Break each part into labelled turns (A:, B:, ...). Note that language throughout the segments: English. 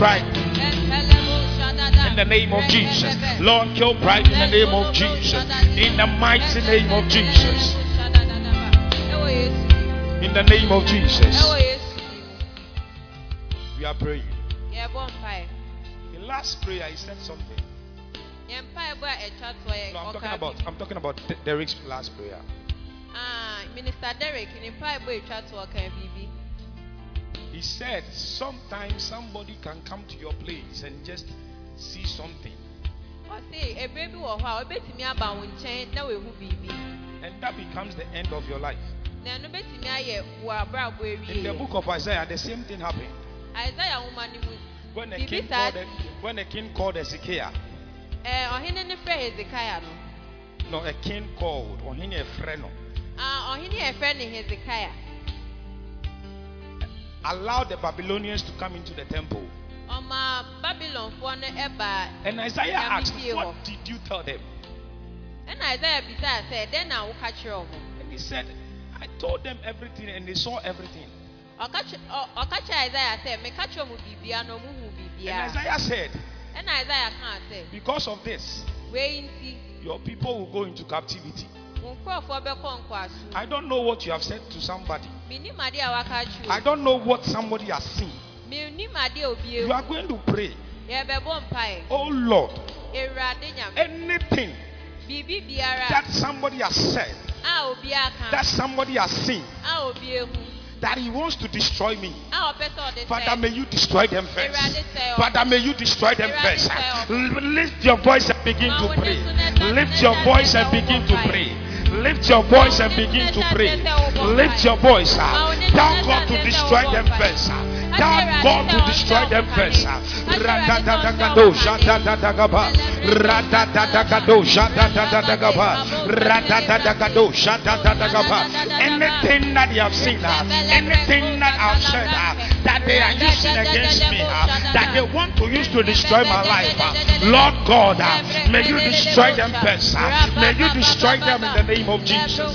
A: pride in the name of Jesus. Lord, kill pride in the name of Jesus. In the mighty name of Jesus. In the name of Jesus. We are praying. In last prayer, he said something. No, I'm talking about I'm talking about De- Derek's last prayer.
B: Ah, Minister Derek, in Bible, you
A: He said sometimes somebody can come to your place and just see something,
B: Ɔse ebire bi wɔ hɔ a obetumi aba wo nkyɛn na wehu biribi.
A: and that becomes the end of your life.
B: Na ɛno betumi ayɛ wɔ abrabɔ
A: In the book of Isaiah, the same thing happened.
B: Isaiah nwoma no mu.
A: When a king called when a king called Ezekiel,
B: Ɛɛ ɔhene ne no.
A: no, a king called a friend,
B: Ah, frɛ ne Hezekiah.
A: Allowed the Babylonians to come into the temple.
B: Ɔma Babylonfoɔ no ɛba.
A: And Isaiah asked, What did you tell them?
B: And Isaiah bisaa Then I will catch you.
A: And he said, I told them everything and they saw everything.
B: Ɔka kyerɛ ɔ- ɔka kyerɛ Isaiah sɛ meka kyerɛ ɔmo biribiara na ɔmo hu
A: And. Isaiah said,
B: Ɛna Isaiah kaa sɛ
A: Because of this, your people will go into captivity.
B: Wo nkurɔfoɔ bɛkɔ nkɔaso.
A: I don't know what you have said to somebody.
B: Minim ade a waka kyerɛ
A: I don't know what somebody has seen. You are going to pray, Oh Lord, anything that somebody has said,
B: a obi aka.
A: that somebody has seen,
B: A obi ehu.
A: that he wants to destroy me.
B: A ɔpɛ sɛ ɔde
A: Father, may you destroy them first.
B: Ewurade sɛ ɔ.
A: Father, may you destroy them first. Lift your voice and begin to pray. Lift your voice and begin to pray. Lift your voice and begin to pray. Lift your voice. Tell God to destroy them first. Tell God to destroy them first. Radadadagado, shadadadagaba. Radadadagado, shadadadagaba. Radadadagado, shadadadagaba. Anything that you have seen, uh, anything that I've said, uh, that they are using against me, uh, that they want to use to destroy my life, Lord God, may you destroy them first. May you destroy them in the name of Jesus.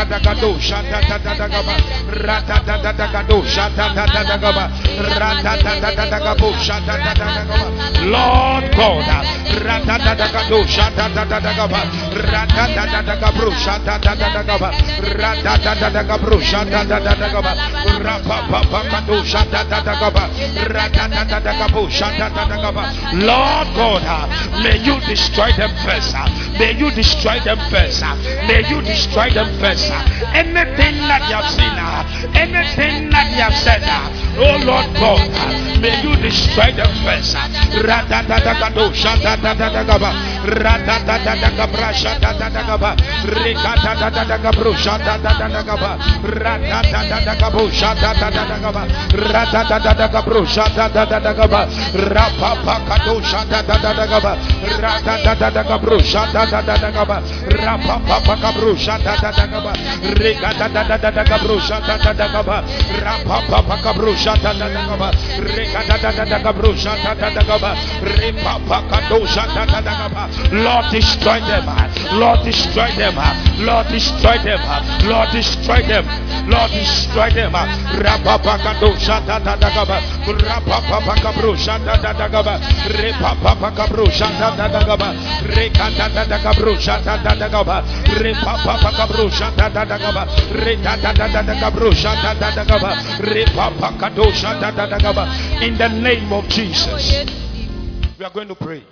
A: uh. Radadadagado, shadadadagaba. Ra- Radadadagado, shadadadagaba. Radadadagado, shadadadagaba. Radadadagabo, shadadadagaba. Lord God, uh, radadadagado, shadadadagaba. Radadadagabro, shadadadagaba. Radadadagabro, shadadadagaba. Rapapapakado, shadadadagaba. Radadadagabo, shadadadagaba. Lord God, may you destroy them first. May you destroy them first. May you destroy them first. Anything that you have seen, uh, anything that you have said, uh, oh Lord God, uh, may you destroy them first. Shadadadagaba. Repapakado, shadadadagaba. Lord, destroy them. Lord, destroy them. Lord, destroy them. Lord, destroy them. Lord, destroy them. In the name of Jesus, we are going to pray.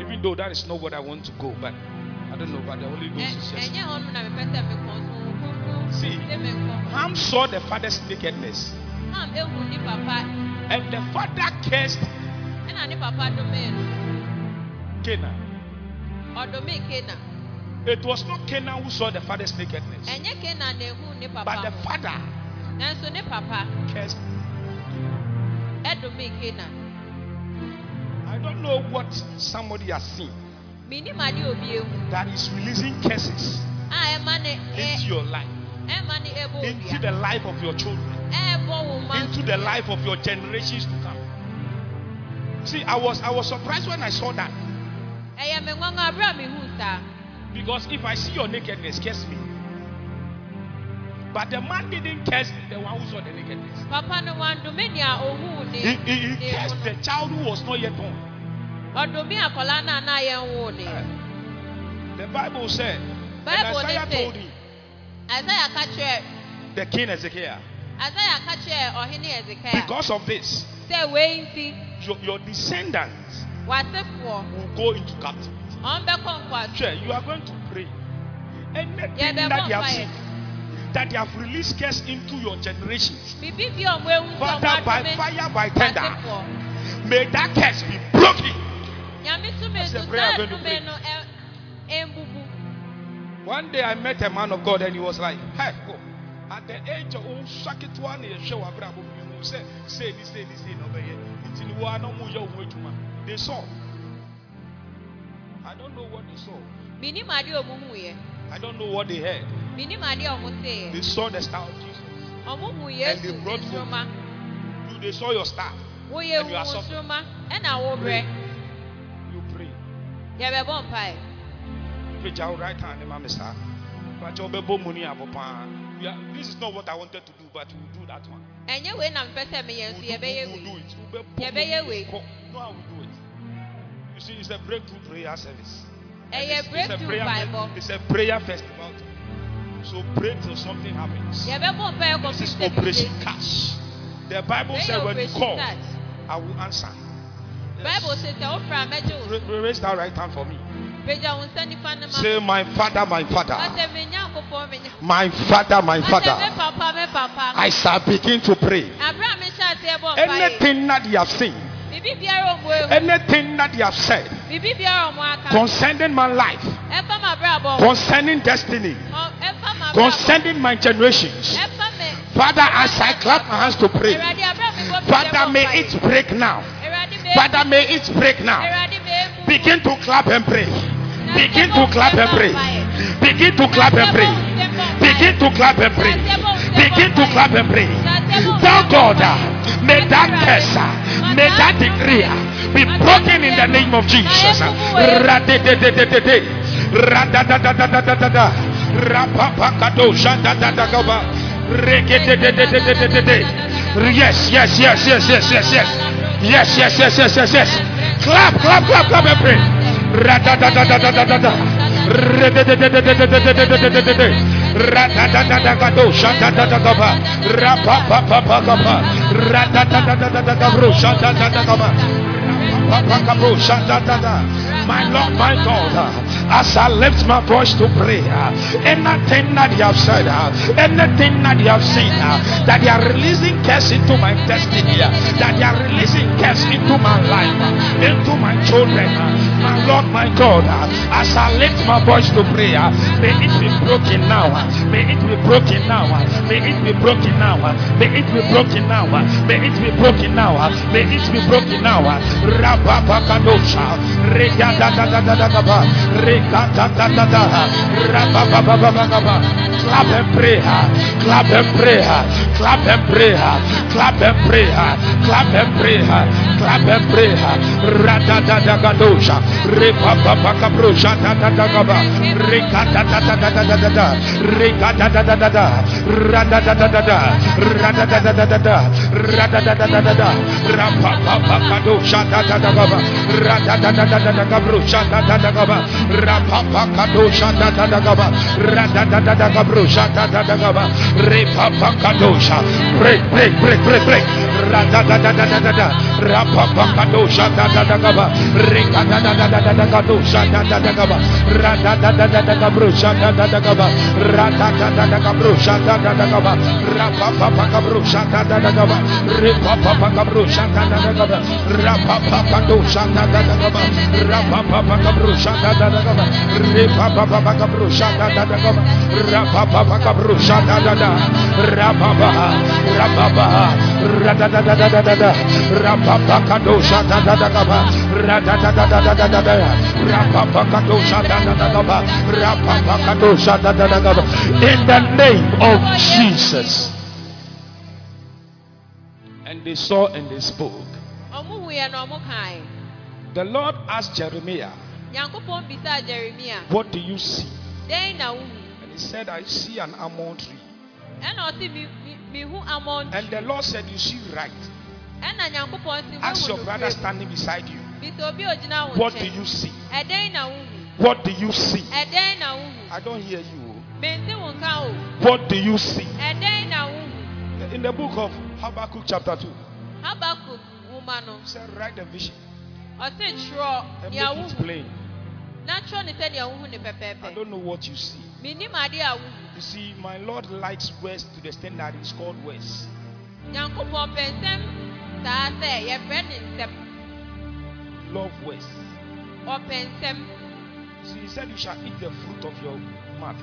A: Even though that is not what I want to go, but I don't know, but the Holy Ghost is just.
B: Ɛnyɛ hɔ no na mepɛ sɛ mekɔ so. Kronkron
A: See. Ham saw the father's nakedness,
B: Ham ehu papa
A: and the father cursed
B: papa domee no.
A: Canaan. It was not Canaan who saw the father's nakedness,
B: Ɛnyɛ Kana na ehu ne
A: but the father
B: Nanso ne papa
A: cursed. I don't know what somebody has seen
B: Minim ade obi ehu.
A: that is releasing curses
B: A ɛma ne
A: into your life,
B: ɛma ne ɛbɔ
A: into the life of your children,
B: Ɛɛbɔ wo ma
A: into the life of your generations to come. See, I was I was surprised when I saw that. Because if I see your nakedness, curse me. But the man didn't curse the one who saw the nakedness. He, he, he cursed the child who was not yet born.
B: Uh,
A: the Bible said,
B: Bible
A: Isaiah told him,
B: Isaiah
A: the king Ezekiel. Because of this, your, your descendants will go into captivity
B: ɔn bɛkɔ nkwa
A: Sure, you are going to pray. Anything
B: Yeah,
A: that they have seen, that they have released curse into your generations,
B: biribi bi a ɔmo ehu sɛ ɔmo
A: Father, by fire, by tender, may that curse be broken. That's the prayer I'm going to pray.
B: adome no ɛ ɛmbubu
A: One day I met a man of God and he was like, Hey, go. At the age of um, oh, Shakitwa ne show Abraham, say, say this, say this, say no, but it's in one no more your They saw. I don't know what they saw. I don't know what they heard. They saw the star of Jesus. And they brought
B: hope.
A: Do they saw your star. And you are suffering.
B: Pray.
A: You pray. Put your right hand, Mama, sir. This is not what I wanted to do, but we'll do that one. We'll do, we'll do it. We'll be,
B: we'll do it.
A: No, I will do it. You see, it's a breakthrough prayer service. It's, it's, a prayer,
B: Bible.
A: it's a prayer festival. So pray till something happens. This is Operation Cash. The Bible said when you call, I will answer.
B: Bible
A: Yes. Raise that right hand for me. Say, my father, my father. My father, my father. I shall begin to pray. Anything that you have seen
B: biribi biara ɔmo ehu
A: anything that you have said
B: biribi biara ɔmo aka
A: concerning my life,
B: ɛfa ma abrabɔ
A: concerning destiny,
B: Ɔ- ɛfa ma abrabɔ
A: concerning my generations. Father, as I clap my hands to pray,
B: awurade aberɛ a mebɔ
A: Father, may it break now. Father, may it break now.
B: awurade me emu
A: Begin to clap and pray. Begin to clap and pray. Begin to clap and pray. Begin to clap and pray. Begin to clap and pray. Tell God, may that curse, may that decree be broken in the name of Jesus. Yes, yes, yes, yes, yes, yes, yes. Yes, yes, yes, yes, yes, yes. Clap, clap, clap, clap and pray. Ratatatatakato, Shatatatagaba, Rapapapapagaba, Ratatatatagabro, Shatatatagaba. My Lord, my God, uh, as I lift my voice to pray, uh, anything that you have said, uh, anything that you have seen, uh, that you are releasing curse into my destiny, uh, that you are releasing curse into my life, uh, into my children, my Lord, my God, as I lift my voice to pray, may it be broken now, may it be broken now, may it be broken now, may it be broken now, may it be broken now, may it be broken now. Uh, Rababakadosha, Regadadadadadaba, Regadadadada, Rababababababa. Clap and pray, clap and pray, clap and pray, clap and pray, clap and pray, clap and pray gaba rada da da da da pa pa sha break break break break break Rababa, Rababa, Rababa, Radadadadadagabrosha, Dadadagaba, Radadadadagabrosha, Dadadagaba, Rapapapakabrosha, Dadadagaba, Repapapakabrosha, Dadadagaba, Rapapakadosha, Dadadagaba, Rapapapakabrosha, Dadadagaba, Repapapakabrosha, Dadadagaba, Rapapapakabrosha, Dadada, Rapapa, Rapapa, Radadadadadada, Rapapakadosha, Dadadagaba, Radadadadadada, Rapapakadosha, Dadadagaba, Rapapakadosha, Dadadagaba. In the name of Jesus. And they saw and they spoke.
B: ɔmo hu yɛ na ɔmo
A: The Lord asked Jeremiah,
B: nyankopɔn bisaa jeremia
A: What do you see?
B: dɛn na wohu
A: And he said, I see an almond tree.
B: Ɛna ɔse "Mi- mi- mihu amon
A: And the Lord said, You see right.
B: ɛna nyankopɔn se
A: Ask your brother standing beside you.
B: bisa obi a ogyina wo
A: What do you see?
B: ɛdɛn na wohu
A: What do you see?
B: ɛdɛn na wohu
A: I don't hear you.
B: mente wo nka o
A: What do you see?
B: ɛdɛn na wohu
A: In the book of Habakkuk, chapter 2,
B: habakuk nwoma no
A: he said, Write the vision
B: ɔse twerɛ
A: and
B: nea
A: make it plain.
B: na twerɛ ne sɛ nea wohu
A: I don't know what you see. You see, my Lord likes words to the extent that it's called words. Love words. see, he said, You shall eat the fruit of your mouth.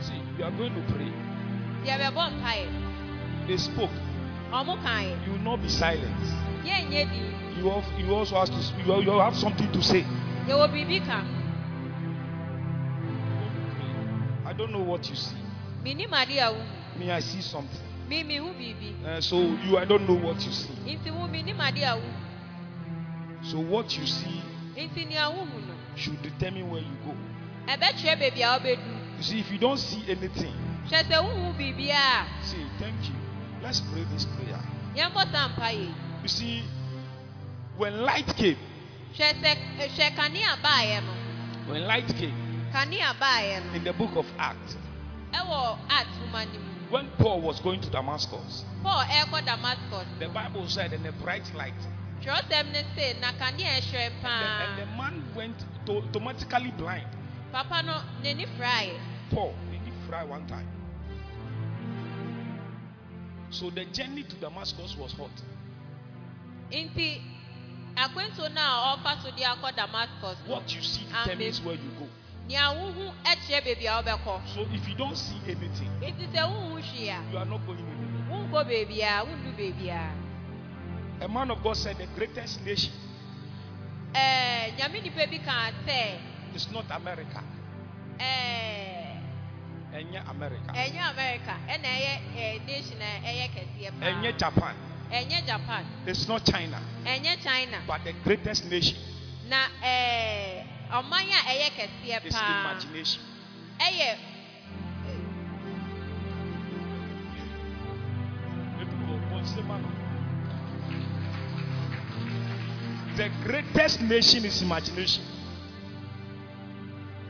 A: See, you are going to pray. They spoke. You will not be silent. You have, you also have to you have something to say.
B: Yɛwɔ biribi ka
A: I don't know what you see.
B: menim ade a wohu
A: Me, I see something.
B: me mehu biribi
A: Uh, so you, I don't know what you see.
B: nti wo menim ade a wohu
A: So what you see
B: nti nea wohu no
A: should determine where you go.
B: ɛbɛkyerɛ baabi a wobɛdu
A: You see, if you don't see anything,
B: hwɛ sɛ wohu biribi a
A: say thank you. Let's pray this prayer.
B: yɛmbɔ saa mpaeɛ
A: You see, when light came,
B: hwɛ eh, sɛ hwɛ kanea baeɛ no
A: when light came
B: kanea baeɛ no
A: in the book of Acts,
B: ɛwɔ art nwoma no mu
A: when Paul was going to Damascus,
B: paul ɛrekɔ damascus
A: the Bible said, in a bright light.
B: twerɛsɛm ne se na kanea ɛhyerɛn
A: And the, and the man went to, automatically blind.
B: papa no n'ani firaeɛ
A: Paul, did fry one time. So the journey to Damascus was hot.
B: nti
A: What you see determines where you go. So if you don't see anything, you are not going anywhere. A man of God said the greatest nation is not America.
B: ɛɛ
A: Enya America.
B: ɛnyɛ america ɛna ɛyɛ ɛɛ nation a ɛyɛ kɛseɛ
A: Enya
B: paa
A: Japan.
B: ɛnyɛ japan
A: It's not China.
B: china
A: But the greatest nation
B: na eh, ɛɛ ɔman a ɛyɛ kɛseɛ
A: is imagination.
B: ɛyɛ
A: The greatest nation is imagination.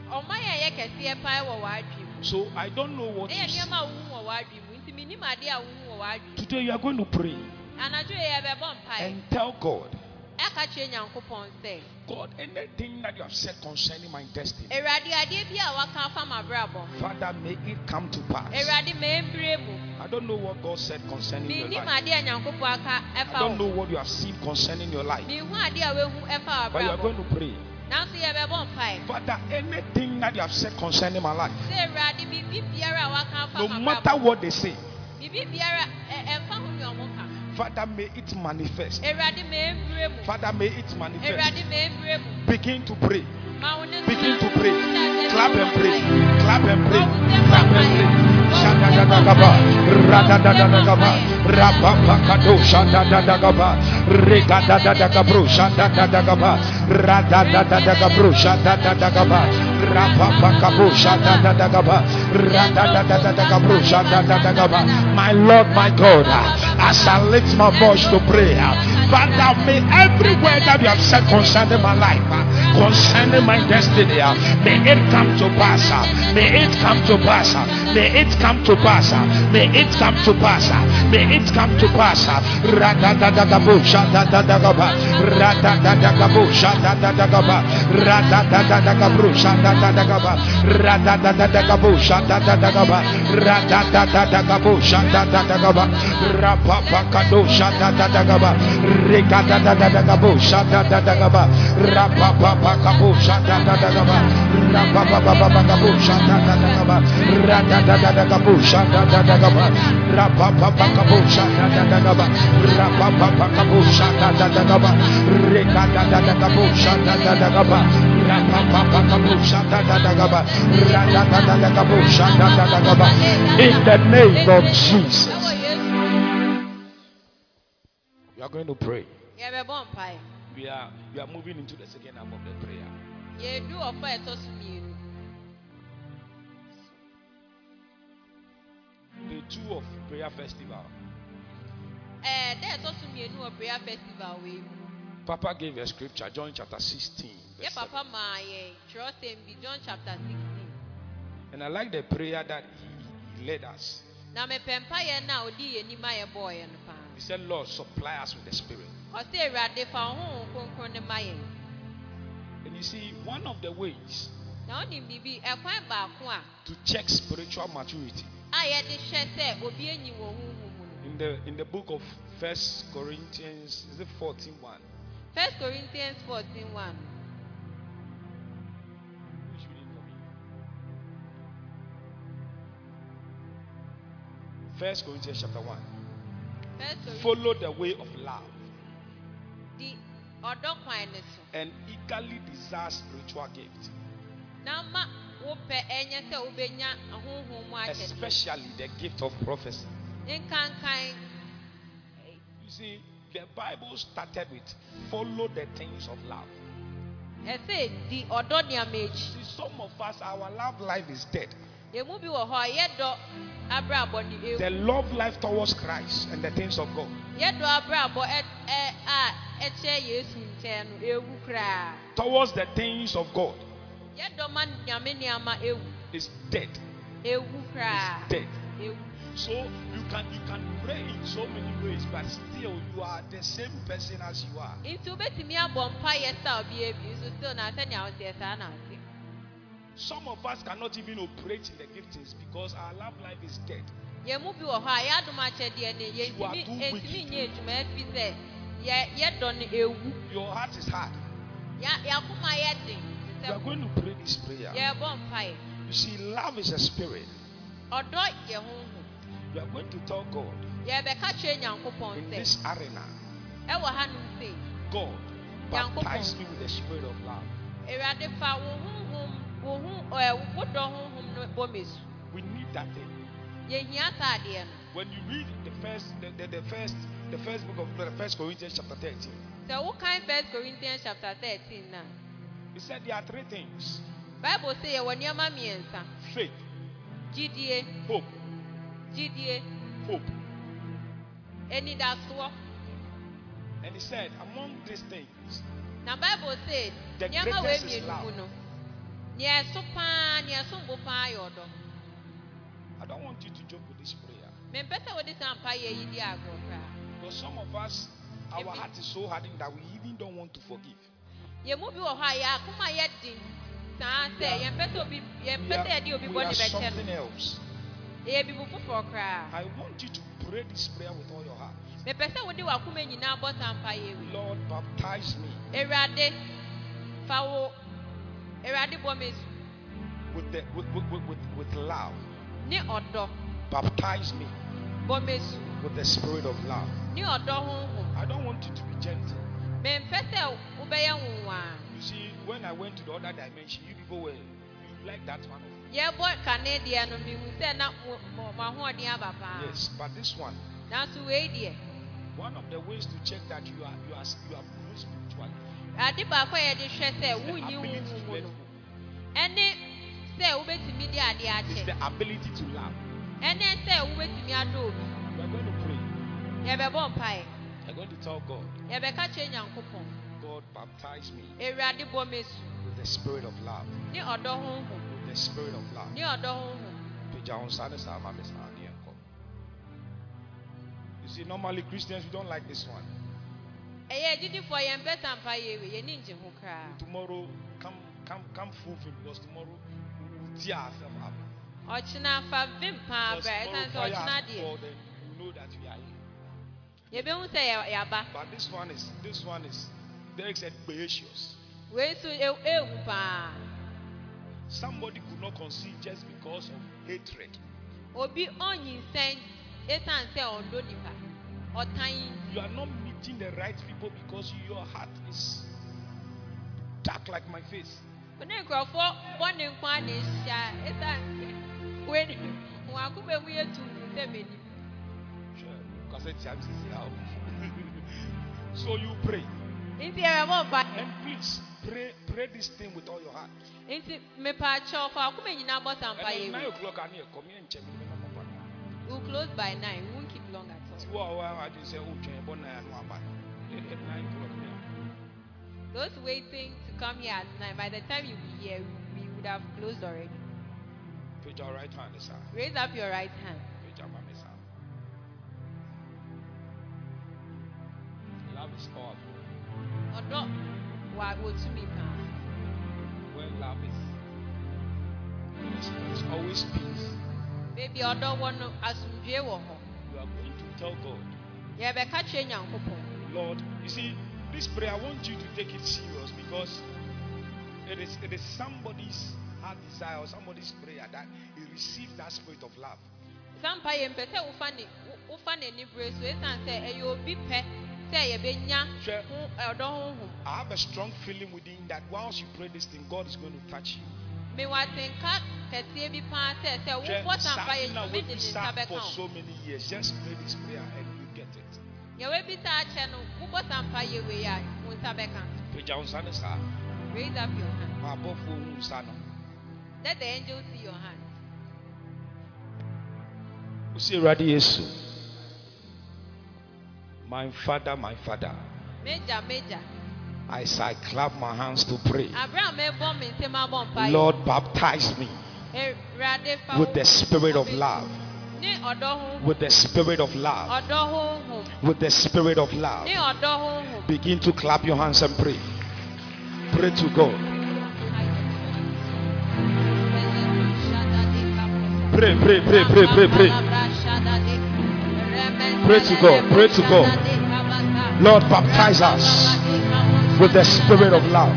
B: ɔman a ɛyɛ kɛseɛ paa wɔ w'adwene
A: So I don't know what
B: ɛyɛ
A: you see.
B: nneɛma a wohu wɔ mu nti menim ade a wohu wɔ w'adwene
A: Today you are going to pray
B: mu anadwo yɛ yɛbɛbɔ mpaeɛ
A: and tell God,
B: ɛka kyerɛ nyankopɔn sɛ
A: God, anything that you have said concerning my destiny,
B: awurade adeɛ bi a waka afa m'abrabɔ
A: Father, may it come to pass.
B: awurade mɛmbire mu.
A: I don't know what God said concerning your life.
B: ade a nyankopɔn aka
A: I don't know what you have seen concerning your life.
B: mehu ade a wahu ɛfa
A: But you are going to pray.
B: nanso yɛbɛbɔ mpaeɛ
A: Father, anything that you have said concerning my life,
B: sɛ awurade biribi biara a waka afa
A: no matter what they say, Father, may it manifest. Father, may it manifest. Begin to pray. Begin to pray. Clap and pray. Clap and pray. Clap and pray. My Lord, my God, as I lift my voice to pray, Father, may every word that you have said concerning my life, concerning my destiny, may it come to pass. May it come to pass. May it come to pass. Uh, may it come to pass. Uh, may it come to pass. Uh, Radadadagabo, shadadadagaba. Radadadagabo, shadadadagaba. Radadadagabro, shadadadagaba. Radadadagabo, shadadadagaba. Radadadagabo, shadadadagaba. Rapapakado, shadadadagaba. Regadadadagabo, Rapapapakabo, shadadadagaba. Rapapapakabo, shadadadagaba. Regadadadagabo, shadadadagaba. Rapapapakabo, shadadadagaba. Radadadagabo, shadadadagaba. In the name of Jesus. You are going to pray. We are we are moving into the second half of the prayer.
B: Yɛdu ɔfa a ɛtɔ so mmienu
A: Day two of prayer festival.
B: ɛɛ dɛ ɛtɔ so mmienu wɔ prayer festival mu
A: Papa gave a scripture, John chapter 16. verse
B: yɛ papa maa yɛn twerɛsɛm bi john chapter sixteen
A: And I like the prayer that he, he led us.
B: na mepɛ mpaeɛ no a ɔdi yɛn anim a yɛbɔɔyɛ no paa
A: He said, Lord, supply us with the Spirit.
B: ɔsɛ awurade fa honhom kronkron ne ma yɛn
A: And you see, one of the ways
B: na wonim biribi ɛkwan baako a
A: to check spiritual maturity
B: a yɛde hyɛ sɛ obi anyi wɔ honhom mu no
A: in the in the book of First Corinthians, is it 14 1?
B: first corinthians fourteen one
A: Who's reading for me? First Corinthians chapter 1.
B: first corinthians
A: Follow the way of love
B: kwan
A: and eagerly desire spiritual gifts,
B: na ma wopɛ ɛnyɛ sɛ wobɛnya honhom mu akyɛdeɛ
A: especially the gift of prophecy. You see, the Bible started with follow the things of love.
B: ɛsɛ di ɔdɔ nneɛma akyi
A: See, some of us, our love life is dead.
B: emu bi wɔ hɔ a yɛdɔ abrabɔ ne
A: The love life towards Christ and the things of God.
B: yɛdɔ abrabɔ ɛ ɛ a ɛkyɛ yesu nkyɛn no ewu koraa
A: Towards the things of God
B: yɛdɔ ma nyame nneɛma ewu
A: is dead.
B: ewu koraa
A: Dead.
B: ewu
A: So you can you can pray in so many ways, but still you are the same person as you are.
B: nti wobɛtumi abɔ mpa yɛ sɛ obi ebi nso still na sɛnea ɔteɛ saa na ɔte
A: Some of us cannot even operate in the giftings because our love life is dead.
B: yɛn mu bi wɔ hɔ a yɛadom akyɛdeɛ ne
A: You are
B: yɛntumi
A: too
B: yɛntumi
A: wicked.
B: nyɛ adwuma efi sɛ yɛ yɛdɔ no ewu
A: Your heart is hard.
B: Yɛ yɛakoma yɛ den
A: You are going to pray this prayer. You see, love is a spirit.
B: ɔdɔ yɛ honhom
A: You are going to tell God
B: yɛbɛka kyerɛ nyankopɔn
A: in this arena,
B: ɛwɔ hanom se
A: God, baptize me with the spirit of love.
B: awurade fa wo honhom wo ho ɛɛ wo dɔ honhom no bɔ me su
A: We need that thing.
B: yɛhia saa adeɛ
A: When you read the first, the, the, the first, the first book of the First Corinthians chapter 13,
B: sɛ wokan first corinthians chapter thirteen na
A: he said there are three things:
B: bible sɛ yɛwɔ nneɛma mmiɛnsa
A: faith,
B: gyidie
A: hope,
B: gyidie
A: hope.
B: anidasoɔ
A: And he said, among these things,
B: na bible sɛ
A: The greatest is love.
B: mu no. Nea ɛso paa nea ɛso mbo paa yɛ ɔdɔ
A: I don't want you to joke with this prayer.
B: mempɛ sɛ wode saa mpa yɛ yi di agorɔ koraa
A: Because some of us, our heart is so hardened that we even don't want to forgive.
B: Yɛn mu bi wɔ hɔ a yɛ akoma yɛ den saa sɛ yɛmpɛ sɛ obi
A: We
B: yɛmpɛ sɛ
A: are,
B: yɛde obi
A: we
B: bɔ
A: are
B: ne bɛkyɛ
A: something
B: no
A: else.
B: yɛyɛ bibu foforɔ koraa
A: I want you to pray this prayer with all your heart.
B: mepɛ sɛ wode w'akoma nyinaa bɔ saa mpa yɛ wi
A: Lord, baptize me
B: awurade fa wo awurade bɔ me
A: with, the, with, with, with, with, with love.
B: ne ɔdɔ
A: Baptize me
B: bɔ me
A: with the spirit of love.
B: ne ɔdɔ honhom
A: I don't want you to be gentle.
B: sɛ wobɛyɛ nwonwaa
A: You see, when I went to the other dimension, you people were, you like that one. Yes, but this one,
B: nanso wei deɛ
A: one of the ways to check that you are you are you are grown spiritually
B: ade baako a yɛde hwɛ sɛ
A: is the
B: wonyi
A: ability to
B: honhom mu no ɛne sɛ wobɛtumi de adeɛ
A: It's
B: akyɛ
A: the ability to love.
B: ɛne sɛ wobɛtumi adɔ obi.
A: We are going to pray.
B: yɛbɛbɔ mpaeɛ
A: We are going to tell God,
B: yɛbɛka kyerɛ nyankopɔn
A: God, baptize me
B: awurade bɔ me
A: with the spirit of love.
B: ne ɔdɔ honhom
A: With the spirit of love.
B: ne ɔdɔ honhom
A: Pagya wo nsa ne saa ma me saa ne yɛnkɔ. You see, normally Christians, we don't like this one.
B: ɛyɛ agyidifoɔ yɛmpɛ sa mpaeɛ wei yɛni ngye ho koraa
A: Tomorrow, come, come, come full because tomorrow we will tear ourselves up.
B: ɔkyena fa vim paa brɛ ɛsiane sɛ ɔkyena deɛ
A: fall, then we know that we are here.
B: yɛbɛhu sɛ yɛaba
A: Is, Derek said,
B: so e- paa
A: Somebody could not conceive just because of hatred.
B: obi ɔnyinsɛn ɛsiane sɛ ɔndɔ nipa ɔtan
A: You are not meeting the right people because your heart is dark like my face.
B: ne nkurɔfoɔ bɔ ne nko a na ehyia ɛsiane sɛ wei wɔn akoma mu yɛ tuntum sɛ m'anim
A: Sure. Because it's I'm sisi how. So you pray.
B: Nti yɛbɛbɔ mpa
A: And please pray pray this thing with all your heart.
B: nti mepaakyɛw fa akoma nyinaa bɔ sa mpa
A: And
B: yɛ
A: nine o'clock I need come here and check
B: we will close by nine we won't keep long at all
A: what I just say, oh, change, but now I know about it. At nine o'clock
B: those waiting to come here at nine by the time you be here we, would have closed already
A: Put your right hand, sir.
B: raise up your right hand
A: Put your mommy, sir. Love is powerful.
B: Ɔdɔ wa wotumi paa
A: When love is, it's, it's always peace.
B: beebi ɔdɔ wɔ no asomdue wɔ hɔ
A: You are going to tell God,
B: yɛbɛka kyerɛ nyankopɔn
A: Lord, you see, this prayer, I want you to take it serious because it is it is somebody's heart desire or somebody's prayer that he received that spirit of love.
B: sampa yɛ mpɛ sɛ wofa ne wo- wofa n'ani bere so esan sɛ ɛyɛ obi pɛ sɛ yɛbɛnya
A: Sure.
B: ho ɛdɔ honhom
A: I have a strong feeling within that once you pray this thing, God is going to touch you.
B: mewɔ atenka kɛseɛ bi paa sɛ sɛ
A: Hwɛ,
B: wobɔ sampa yɛ
A: something that
B: de ne nsa
A: for so many years. Just pray this prayer and you get it.
B: yɛwɔ bi saa akyɛ no wobɔ sampa yɛ wei a wo nsa bɛka
A: Pagya wo nsa ne saa.
B: raise up your hand
A: Ma abɔfoɔ hu nsa no.
B: let the angel see your hand
A: Wosi Awurade Yesu. My father, my father.
B: major major
A: As I clap my hands to pray.
B: abere a mebɔ me nsɛm abɔ mpa eh.
A: Lord, baptize me with the spirit of love.
B: ne ɔdɔ honhom
A: With the oh, spirit of love. With the spirit of love.
B: ne ɔdɔ honhom
A: Begin to clap your hands and pray. Pray to God. Pray, pray, pray, pray, pray, pray. Pray to God, pray to God. Lord, baptize us with the spirit of love.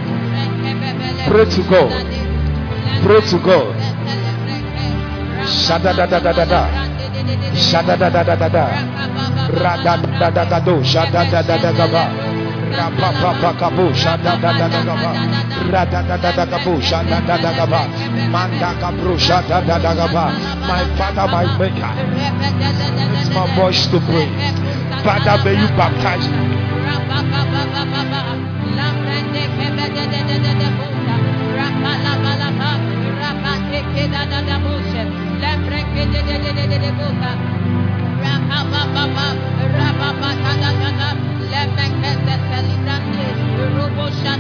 A: Pray to God. Pray to God. Shada da da da da da. Shada da da da da da. Rada da da da da do. Shada da da da da ba. Da da da da da da da da da da kabru. Shada da da da ba. My Father, my Maker. It's my voice to pray. Father, may you baptize me.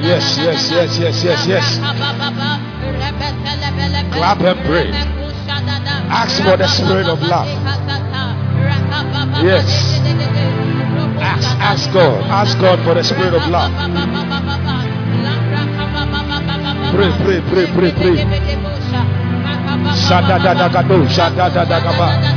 B: Yes, yes, yes, yes, yes, yes.
A: Clap and pray. Ask for the spirit of love.
B: Yes.
A: Ask, ask God. Ask God for the spirit of love. Pray, pray, pray, pray, pray. Shada shada.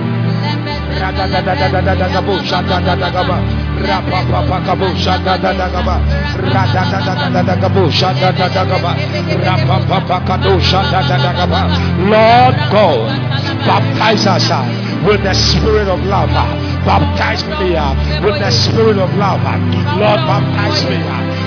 A: ga ba. Rapa pa pa ka bu, shada da da ga ba. Rada da da da ga bu, shada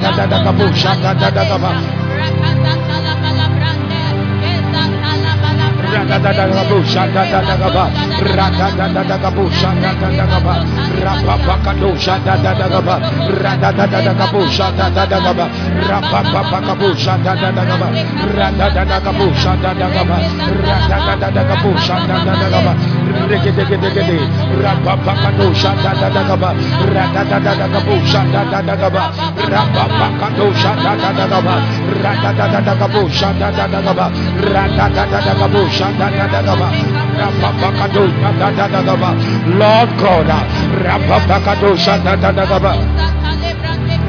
A: da da da ga bu, shada da da ga ba. Rapa pa pa ka Rata Lord God,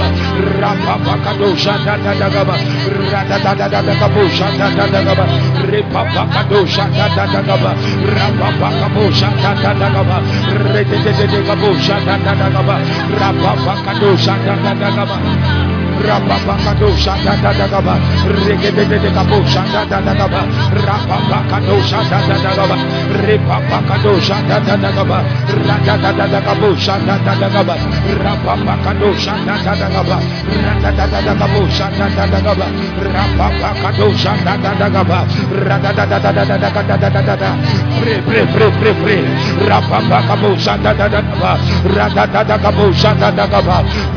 A: Dagaba, Rapapakadosha Dagaba, Radadadagabosha Dagaba, Repapakadosha Dagaba, Rapapakabosha Dagaba, Rededegabosha Dagaba, Rapapakadosha Dagaba ga bu, shada da da ga ba. Membre bon se pompaye. Bon se na pompaye. Rada da da ga bu, shada da da ga ba. Rika da da da ga do, shada da da ga ba. Rapa pa pa ka do, shada da da ga ba. Rapa pa pa ka bu, shada da da ga ba. Rapa pa pa ka bu, shada da da ga ba. Rapa pa pa ka do, shada da da ga ba. Rada da da da ga bu, shada da da ga ba. Rapa pa ka do, shada da ga ba. Rapa pa pa ka bu, shada da da ga ba. Rada da da da ga bu, shada da da ga ba. Rapa pa ka do, shada da da ga ba. Rapa pa pa ka bu, shada da da ga ba. Rapa pa pa ka bu, shada da da ga ba. Rada da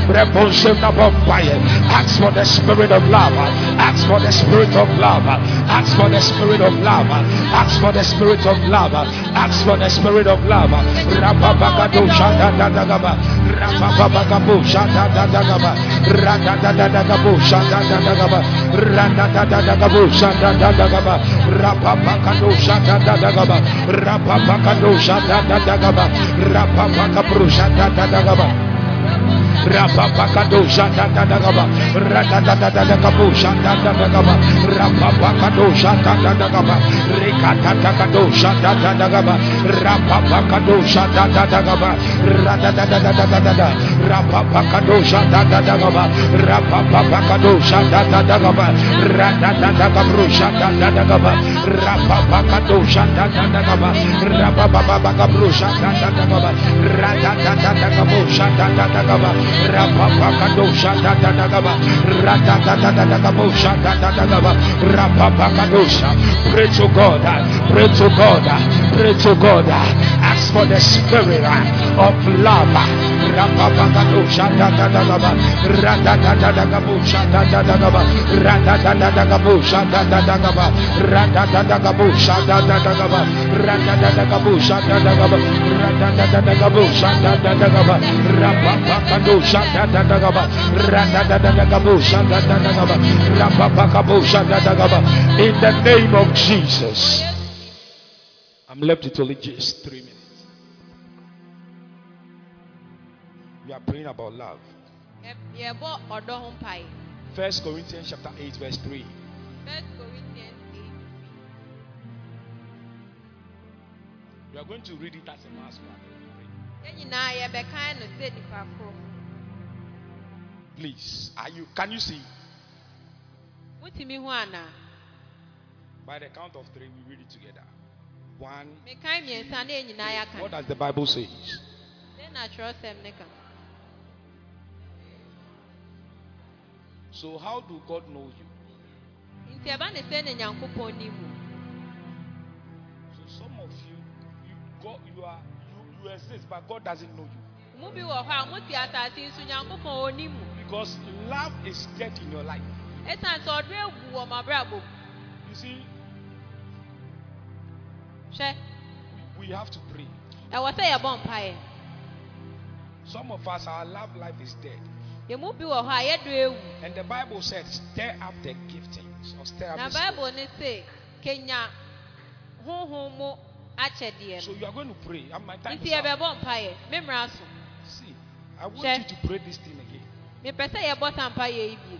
A: da da ga bu, shada da da ga ba. Radadadagabo, shadadadagaba. Radadadadagabo, shadadadagaba. Rapapakado, of fire. Ask for the spirit of love. Ask for the spirit of love. Ask for the spirit of love. Ask for the spirit of love. Ask for the spirit of love. Rapapagado shada da da gaba. Rapapagabo shada da da gaba. Rada da da da gabo shada da da gaba. Rada da da da gabo shada da da gaba. Rapapagado shada da da gaba. Rapapagado shada da da gaba. Rapapagabro shada da da gaba rapapakado jatadadagaba ratadadadagabo jatadadagaba rapapakado jatadadagaba rekatatagado jatadadagaba rapapakado jatadadagaba radadadadadadada dagaba rapapaka pray to God pray to God pray to God ask for the spirit of love Rapapakabo. In the name of Jesus. I'm left with only just three minutes. We are praying about love.
B: Yɛ- yɛbɔ ɔdɔ ho mpae
A: First Corinthians chapter 8, verse 3.
B: First Corinthians 8.
A: We are going to read it as a mass one. Please, are you can you see?
B: Mutumi hu ana?
A: By the count of three, we read it together. One.
B: Mekan mmiɛnsa na yɛn nyinaa
A: What does the Bible say?
B: Dɛn na atwerɛsɛm ne?
A: So how do God know you?
B: Nti ɛba ne sɛ na Nyankopɔn ni mu.
A: So some of you, you God, you are you exist, but God doesn't know you. Because love is dead in your life. You see, we, have to pray. Some of us, our love life is dead. And the Bible said, stir up the giftings or stir up the
B: Bible ne se kenya honhom mu akyɛdeɛ
A: So you are going to pray. And my time
B: Nti yɛbɛbɔ mpaeɛ. Me mmara so.
A: See, I want
B: Sure.
A: you to pray this thing again.
B: Mepɛ sɛ yɛbɔ saa mpaeɛ yi bi.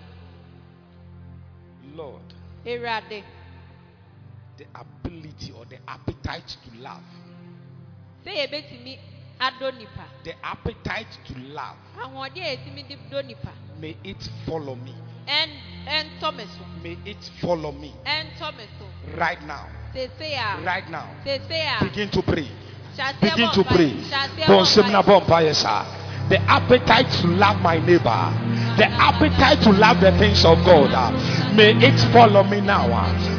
A: Lord,
B: Ewurade,
A: the ability or the appetite to love.
B: sɛ yɛbɛtumi adɔ nipa
A: The appetite to love.
B: ahoɔden a yɛtumi de dɔ nipa
A: May it follow me.
B: ɛn ɛntɔ me so
A: May it follow me
B: ɛntɔ me so
A: right now. Right now. Begin to pray. Begin to pray.
B: Hyɛ aseɛ bɔ
A: Bonsem na
B: mpaeɛ.
A: bɔ. The appetite to love my neighbor, the appetite to love the things of God, may it follow me now.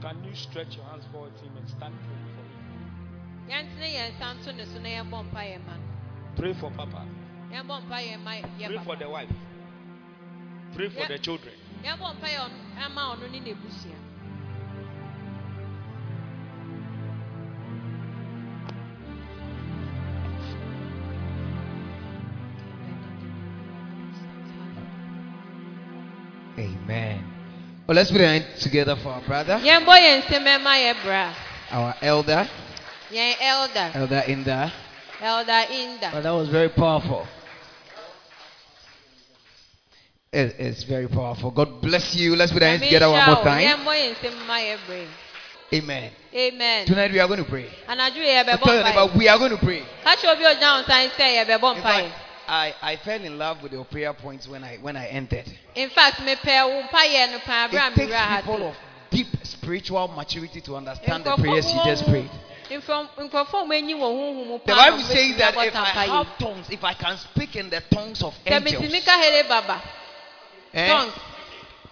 A: Can you stretch your hands forward to him and stand praying for him?
B: yɛntene yɛn nsa nto ne so na yɛbɔ mpa yɛn ma no
A: Pray for Papa.
B: yɛbɔ mpa yɛn ma yɛ
A: Pray for the wife. Pray for the children.
C: Amen. Well, let's put our hands together for our brother,
B: yɛbɔ yɛn nsɛm ɛma yɛ bra
C: our elder,
B: elder
C: Elder Inda.
B: elder inda
C: Well, that was very powerful. It- it's very powerful. God bless you. Let's put our hands together one more time.
B: yɛbɔ yɛn nsɛm ma
C: Amen.
B: amen
C: Tonight we are going to pray.
B: anadwo yɛ
C: Tell
B: bɛbɔ
C: your
B: mpa
C: neighbor,
B: yɛ
C: we are going to pray.
B: kakyɛ obi a ogyina wɔn nsa sɛ yɛ
C: In fact, I, I fell in love with your prayer points when I when I entered.
B: in fact mepɛ wo mpa yɛ no paa abira
C: It takes people of deep spiritual maturity to understand the prayers you just prayed.
B: nkurɔfoɔ nkurɔfoɔ a wɔanyi wɔn honhom mu
C: The Bible says that if I have tongues, if I can speak in the tongues of angels,
B: ka hele baba.
C: Eh,
B: tongues.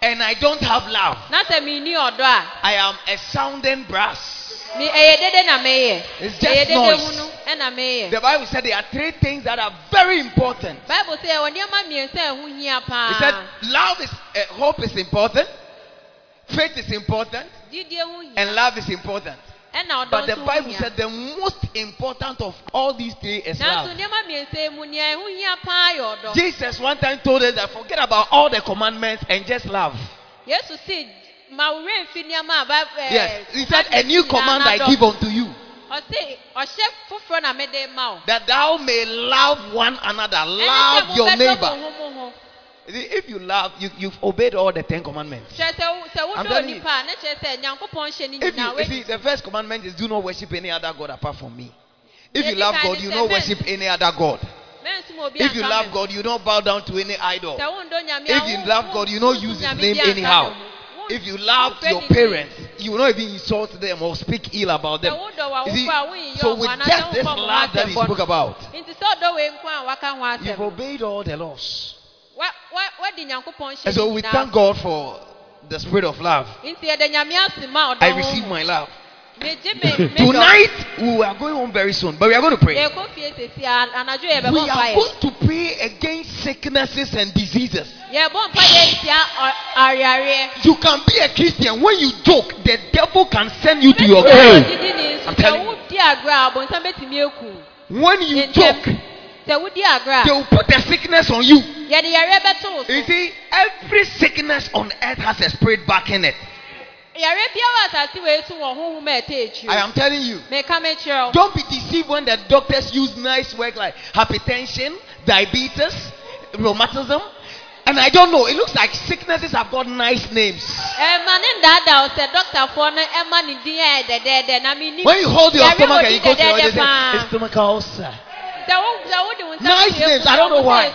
C: And I don't have love,
B: na sɛ menni ɔdɔ a
C: I am a sounding brass.
B: Me ɛyɛ dede na meyɛ eh.
C: It's
B: eh,
C: just
B: dede
C: noise.
B: hunu ɛna meyɛ
C: The Bible said there are three things that are very important.
B: bible sɛ ɛwɔ nneɛma mmiɛnsa a ɛho hia
C: He said love is uh, hope is important, faith is important,
B: gyidie ho hia
C: and love is important. But the Bible said the most important of all these three is love.
B: nneɛma mmiɛnsa yi mu nea ɛho hia paa yɛ ɔdɔ
C: Jesus one time told us that forget about all the commandments and just love.
B: Yesu si ma wo werɛ mfi nneɛma a Bi- ɛɛ,
C: Yes, he said a new command I give unto you
B: ɔse ɔhyɛ foforɔ na mede ma wo
C: that thou may love one another, love your neighbor.
B: mo ho mo ho.
C: You see, If you love, you, you've obeyed all the Ten Commandments.
B: kyerɛ sɛ wo- sɛ
C: I'm telling you.
B: nipa a ne kyerɛ sɛ nyankopɔn hyɛ ne
C: If you, you see, the first commandment is do not worship any other God apart from me. If you love God, you don't worship any other God. If you love. God, you don't bow down to any idol.
B: Sɛ wondɔ Nyame a
C: If you love God, you don't use His name anyhow.
B: Me ho. Wo-
C: If you love your parents, you will not even insult them or speak ill about them. see,
B: w'awofo a woyiyi
C: so with just this
B: womfa ɔmo ho
C: love that he spoke about,
B: no. nti sɛ ɔdɔ wei nko a waka ho
C: you've obeyed all the laws.
B: Wa- wa- wadi nyankopɔn hyɛ
C: And so we thank. God for the spirit of love.
B: nti yɛde nyame ase ma ɔdɔ
C: I receive my love.
B: Megye me me dɔ.
C: Tonight, we are going home very soon, but we are going to pray.
B: yɛkɔ fie sesi a anadwo yɛbɛbɔ
C: We are going to pray against sicknesses and diseases.
B: yɛbɔ mpaeɛ tia ɔ- areareɛ
C: You can be a Christian. When you joke, the devil can send you to your grave.
B: adidi ne nso
C: I'm telling you.
B: wodi agorɔ a abɔnsam bɛtumi aku
C: When you joke, they will put the sickness on you.
B: yɛde yareɛ bɛto wo so
C: You see, every sickness on earth has a spirit back in it. I am telling you.
B: meka mekyerɛ wo
C: Don't be deceived when the doctors use nice words like hypertension, diabetes, rheumatism. And I don't know, it looks like sicknesses have got nice names.
B: ɛma ne ndaadaa wo sɛ dɔktafoɔ no ɛma ne din a ɛyɛ dɛdɛɛdɛ na menni
C: When you hold your stomach and you go to your
B: dɛdɛɛdɛ
C: they say, "It's stomach ulcer.
B: sɛ wo sɛ wode wo nsa
C: Nice names, I don't know why.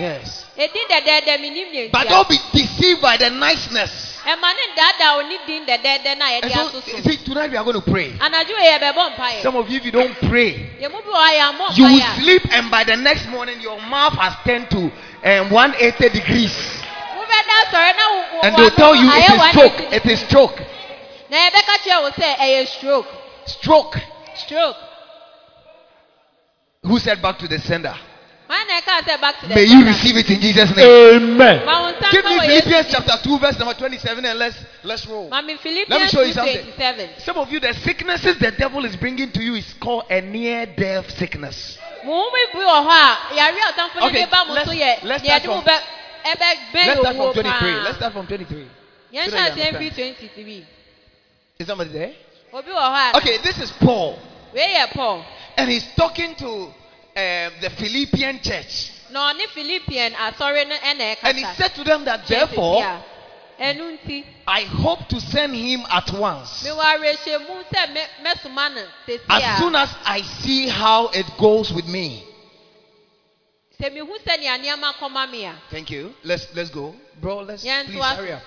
B: Sɛ stomach ulcer
C: Yes.
B: ɛdin dɛdɛɛdɛ mennim nea
C: But don't be deceived by the niceness.
B: ɛma ne ndaadaa wo ne din dɛdɛɛdɛ no a
C: And so, see, tonight we are going to pray.
B: anadwo wei yɛbɛbɔ mpaeɛ
C: Some of you, if you don't pray,
B: yɛmu bi wɔ ha yɛambɔ
C: you will sleep, and by the next morning, your mouth has turned to um, 180 degrees.
B: wobɛda asɔre na wo- wo-
C: And they'll tell you it is
B: 180
C: stroke. It is stroke.
B: na yɛbɛka kyerɛ wo sɛ ɛyɛ stroke
C: Stroke.
B: stroke
C: Who said back to the sender?
B: Wọn na ɛka sɛ back to the
C: May you receive it in Jesus' name.
A: Amen.
B: Ma wo nsa
C: Give me Philippians chapter 2, verse number 27, and let's let's roll.
B: Ma mi
C: Let me show you something. Some of you, the sicknesses the devil is bringing to you is called a near death sickness.
B: Mo ho mi bi wɔ hɔ a yàrá ọ̀tánfo ní
C: Okay,
B: bí bá mo
C: let's-
B: so yɛ
C: let's start from-
B: bɛ ɛbɛ gbé
C: Let's start from 23. Let's start from 23.
B: Yẹn
C: so
B: ṣe
C: that you
B: àti
C: understand.
B: mp twenty three.
C: Is somebody there?
B: Obi wɔ hɔ a.
C: Okay, this is Paul,
B: Wei yɛ Paul.
C: and he's talking to um, the Philippian church.
B: Na ɔne Philippian asɔre no ɛna
C: And he said to them that, therefore,
B: nti,
C: I hope to send him at once.
B: mi wɔ awerɛhyɛ mu sɛ mɛ mɛsoma no sesi
C: As soon as I see how it goes with me.
B: Sɛ hu sɛ nea nneɛma kɔma mi a.
C: Thank you. Let's let's go. Bro, let's
B: Yeah,
C: please hurry up.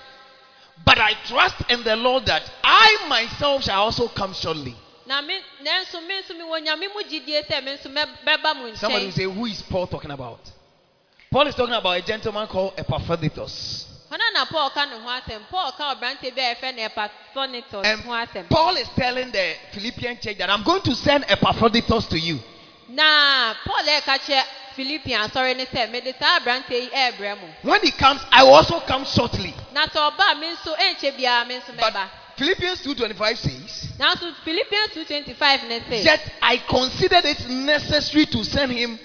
C: But I trust in the Lord that I myself shall also come shortly.
B: Na mi nanso mi nso mi wɔ nyame mu gyidie sɛ mi nso mɛ bɛba mo
C: Somebody will say, Who is Paul talking about? Paul is talking about a gentleman called Epaphroditus.
B: Hɔn Paul ka ne ho asɛm. Paul ka ɔberanteɛ bi a yɛfrɛ no Epaphroditus
C: And. Paul is telling the Philippian church that I'm going to send Epaphroditus to you.
B: Na Paul ɛka kyerɛ Philippian asɔre ne sɛ mede saa aberanteɛ yi ɛɛbrɛ mo.
C: When he comes, I will also come shortly.
B: Na sɛ ɔba a me nso ɛnkyɛ biara me nso
C: But. Philippians 2.25 says,
B: Nanso Philippians two twenty five ne se.
C: Yet I considered it necessary to send him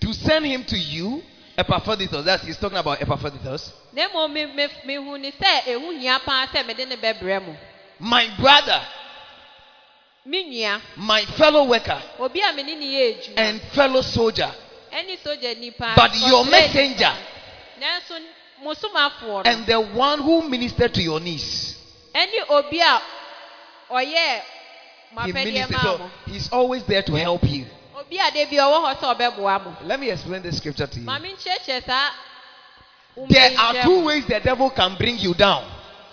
C: to send him to you, Epaphroditus. That's he's talking about Epaphroditus.
B: Na mmom me me mehu ne sɛ ehu hia paa sɛ mede ne bɛbrɛ mo.
C: My brother,
B: nua,
C: my fellow worker,
B: obi a me ne ne yɛ adwuma.
C: and fellow soldier.
B: Ɛne sogya nipa.
C: But your messenger.
B: Nanso mo somafoɔ no.
C: and the one who ministered to your niece.
B: Ɛne obi a ɔyɛ
C: He
B: maa
C: So he's always there to help you.
B: Obi a de bi ɔwɔ hɔ sɛ ɔbɛboa mo.
C: Let me explain this scripture to you.
B: Maame nkyerɛkyerɛ saa.
C: There are two ways the devil can bring you down.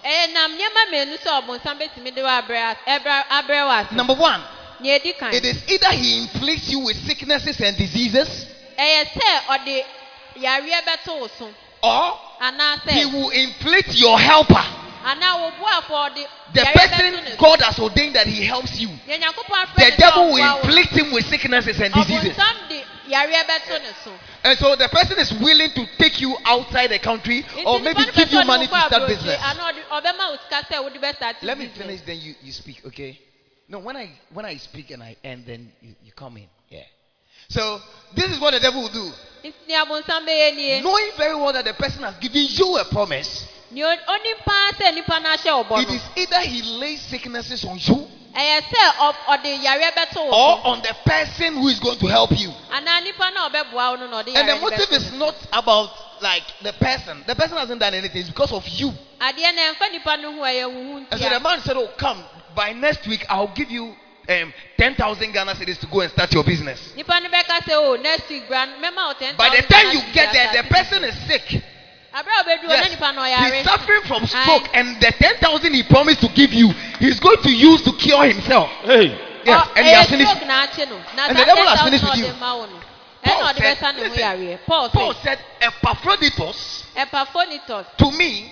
B: Ɛyɛ nam nneɛma mmienu sɛ ɔbɔnsam bɛtumi de wɔ abrɛ ɛbrɛ abrɛ wɔ ase.
C: Number one,
B: Nea edi kan.
C: it is either he inflicts you with sicknesses and diseases,
B: Ɛyɛ sɛ ɔde yareɛ bɛto so.
C: or he will inflict your helper.
B: Anaa wo boafo ɔde
C: The person. God has ordained that he helps you.
B: Nea Nyankopɔn afrɛ
C: The devil will inflict him with sicknesses and diseases.
B: Ɔbɔnsam de yareɛ bɛto ne so.
C: And so the person is willing to take you outside the country or maybe give you money to start business.
B: anaa ɔde- ɔbɛma wo sika sɛ wode bɛstart
C: Let me finish, then you, you speak, okay? No, when I when I speak and I end, then you, you come in. Yeah. So this is what the devil will do.
B: Nti nea bɔnsam bɛyɛ nie.
C: Knowing very well that the person has given you a promise,
B: Nea o- onim paa sɛ nipa no ahyɛ wo bɔ
C: it is either he lays sicknesses on you
B: Ɛyɛ sɛ ɔ- ɔde yareɛ bɛto wo
C: or on the person who is going to help you.
B: Anaa nipa no a ɔbɛboa wo no na ɔde
C: And the motive is not about like the person. The person hasn't done anything. It's because of you.
B: Adeɛ no ɛmfa nipa no ho a ɛyɛ wo ho
C: And so the man said, "Oh, come by next week. I'll give you um, ten thousand Ghana cedis to go and start your business."
B: Nipa no bɛka sɛ o next week bra mɛma wo ten
C: By the time you get there, the person is sick.
B: Abira obeduro na
C: Yes. He's suffering from
B: Aye.
C: stroke, and the ten thousand he promised to give you, he's going to use to cure himself.
A: Hey.
C: Yes,
B: Ɔ-
C: and he eh,
B: has
C: finished.
B: stroke na akye no. Na
C: And the devil has finished
B: na
C: with you.
B: ma wo no. Eh, Paul
C: said,
B: bɛsa ne
C: listen.
B: Paul
C: Paul said, Epaphroditus,
B: Epaphroditus
C: to me,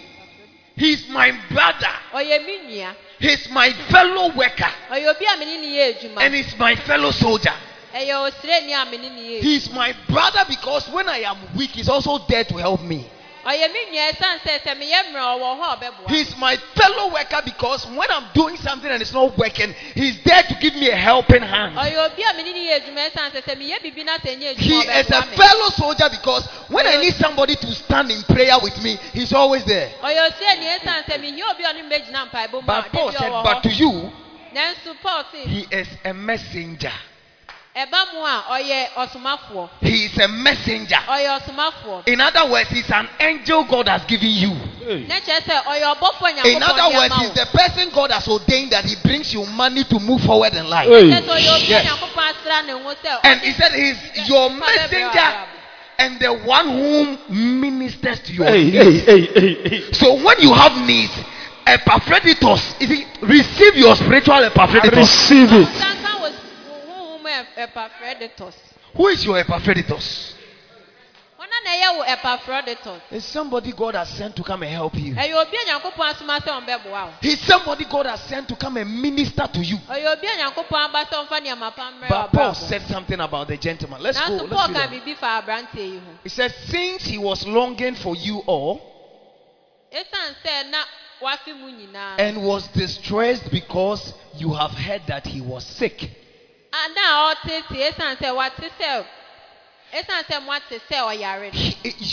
C: he's my brother,
B: ɔyɛ me nua.
C: he's my fellow worker,
B: Ɔyɛ obi a me ne ne yɛ
C: and he's my fellow soldier.
B: Ɛyɛ osireni a me ne ne yɛ.
C: He's my brother because when I am weak, he's also there to help me.
B: Ɔyɛ me nua ɛsan sɛ sɛ meyɛ mmerɛ ɔwɔ hɔ a ɔbɛboa.
C: He's my fellow worker because when I'm doing something and it's not working, he's there to give me a helping hand.
B: Ɔyɛ a me ne ne yɛ adwuma ɛsan sɛ sɛ meyɛ bibi na sɛ nyɛ
C: He is a fellow soldier because when I need somebody to stand in prayer with me, he's always there.
B: Ɔyɛ osireni ɛsan sɛ mehia obi a ɔne mbɛgyina mpaebɔ mu a
C: But Paul said, But to you,
B: Nanso Paul sɛ
C: he is a messenger. He is a messenger. In other words, he's an angel God has given you.
A: Hey.
B: Ne kyerɛ sɛ ɔyɛ ɔbɔfoɔ
C: In other words,
B: ama
C: he's the person God has ordained that he brings you money to move forward in life.
A: Hey.
B: Kyerɛ sɛ ɔyɛ obi a
C: Yes.
B: Nyankopɔn asra ne ho sɛ
C: And he said he's your messenger and the one whom ministers to your
A: Hey,
C: needs.
A: hey, hey.
C: So when you have needs, Epaphroditus, you see, receive your spiritual Epaphroditus.
A: Receive it.
C: Who is your Epaphroditus?
B: Wɔn a ɛna ɛyɛ wo epaphroditus
C: It's somebody God has sent to come and help you.
B: ɛyɛ obi a nyankopɔn asoma sɛ ɔmbɛboa wo
C: He's somebody God has sent to come and minister to you.
B: ɔyɛ obi a nyankopɔn aba sɛ ɔmfa nneɛma pa mmerɛ
C: But Paul said something about the gentleman. Let's go. Let's read on.
B: biribi fa aberanteɛ yi ho
C: He said, Since he was longing for you all
B: ɛsiane sɛ na wafe mu nyinaa
C: and was distressed because you have heard that he was sick.
B: Ana a ɔtete ɛsiane sɛ wate sɛ ɛsiane sɛ moate sɛ ɔyare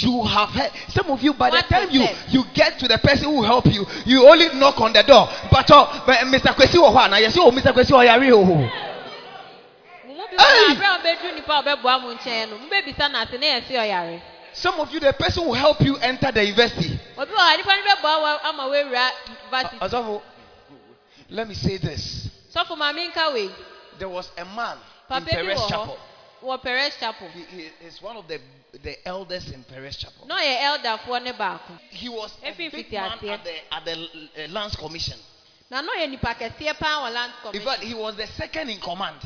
C: You have heard. Some of you, by the time you, you get to the person who help you, you only knock on the door. But uh, but, Mr. Kwesi yes, oh, Mr. Kwesi Oyari, oh.
B: mo mu
C: Hey!
B: wɔ aberɛ a wobɛduru nipa a ɔbɛboa mo nkyɛn no mobɛbisa no ase na yɛse ɔyare
C: Some of you, the person who will help you enter the university.
B: obi wɔ ha nipa no bɛboa wo ama woawura university
C: Asafo, let me say this.
B: Sɔfo maame nka wei
C: There was a man in
B: papa
C: Perez Chapel.
B: wɔ perez chapel
C: He, he is one of the, the elders in Perez Chapel.
B: na ɔyɛ elderfoɔ ne baako
C: He was a big man at the, at the uh, Lands Commission.
B: na ɔyɛ nipa kɛseɛ paa wɔ land
C: In
B: commission
C: fact, he was the second in command.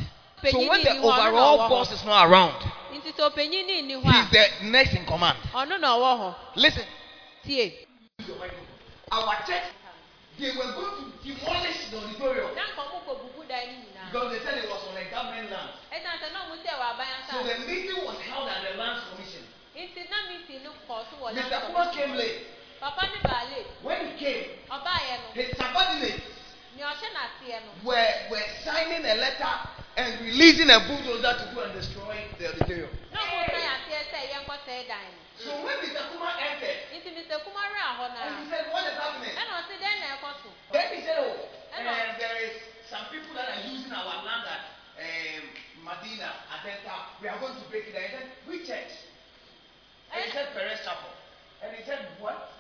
C: So when the
B: ni hɔ, ɔno na
C: overall boss is not around,
B: nti sɛ ɔpanyin ni nni hɔ
C: he's the next in command.
B: ɔno na ɔwɔ
C: Listen, our church, they were going to demolish the auditorium
B: na bubu nyinaa
C: because they said it was on a government land.
B: sɛ aban
C: So the meeting was held at the Lands Commission.
B: nti na meeting no kɔ so wɔ
C: Mr. Kuma came late.
B: papa ne baale
C: When he came,
B: ɔbaayɛ no
C: his subordinates were, were signing a letter and releasing a bulldozer to go and destroy the auditorium. So when Mr. Kuma entered, and he said, What is happening? Then he said, Oh, um, there is some people that are using our land at um, Medina, Adenta. We are going to break it down. He said, Which church? And he said, Perez Chapel. And he said, What?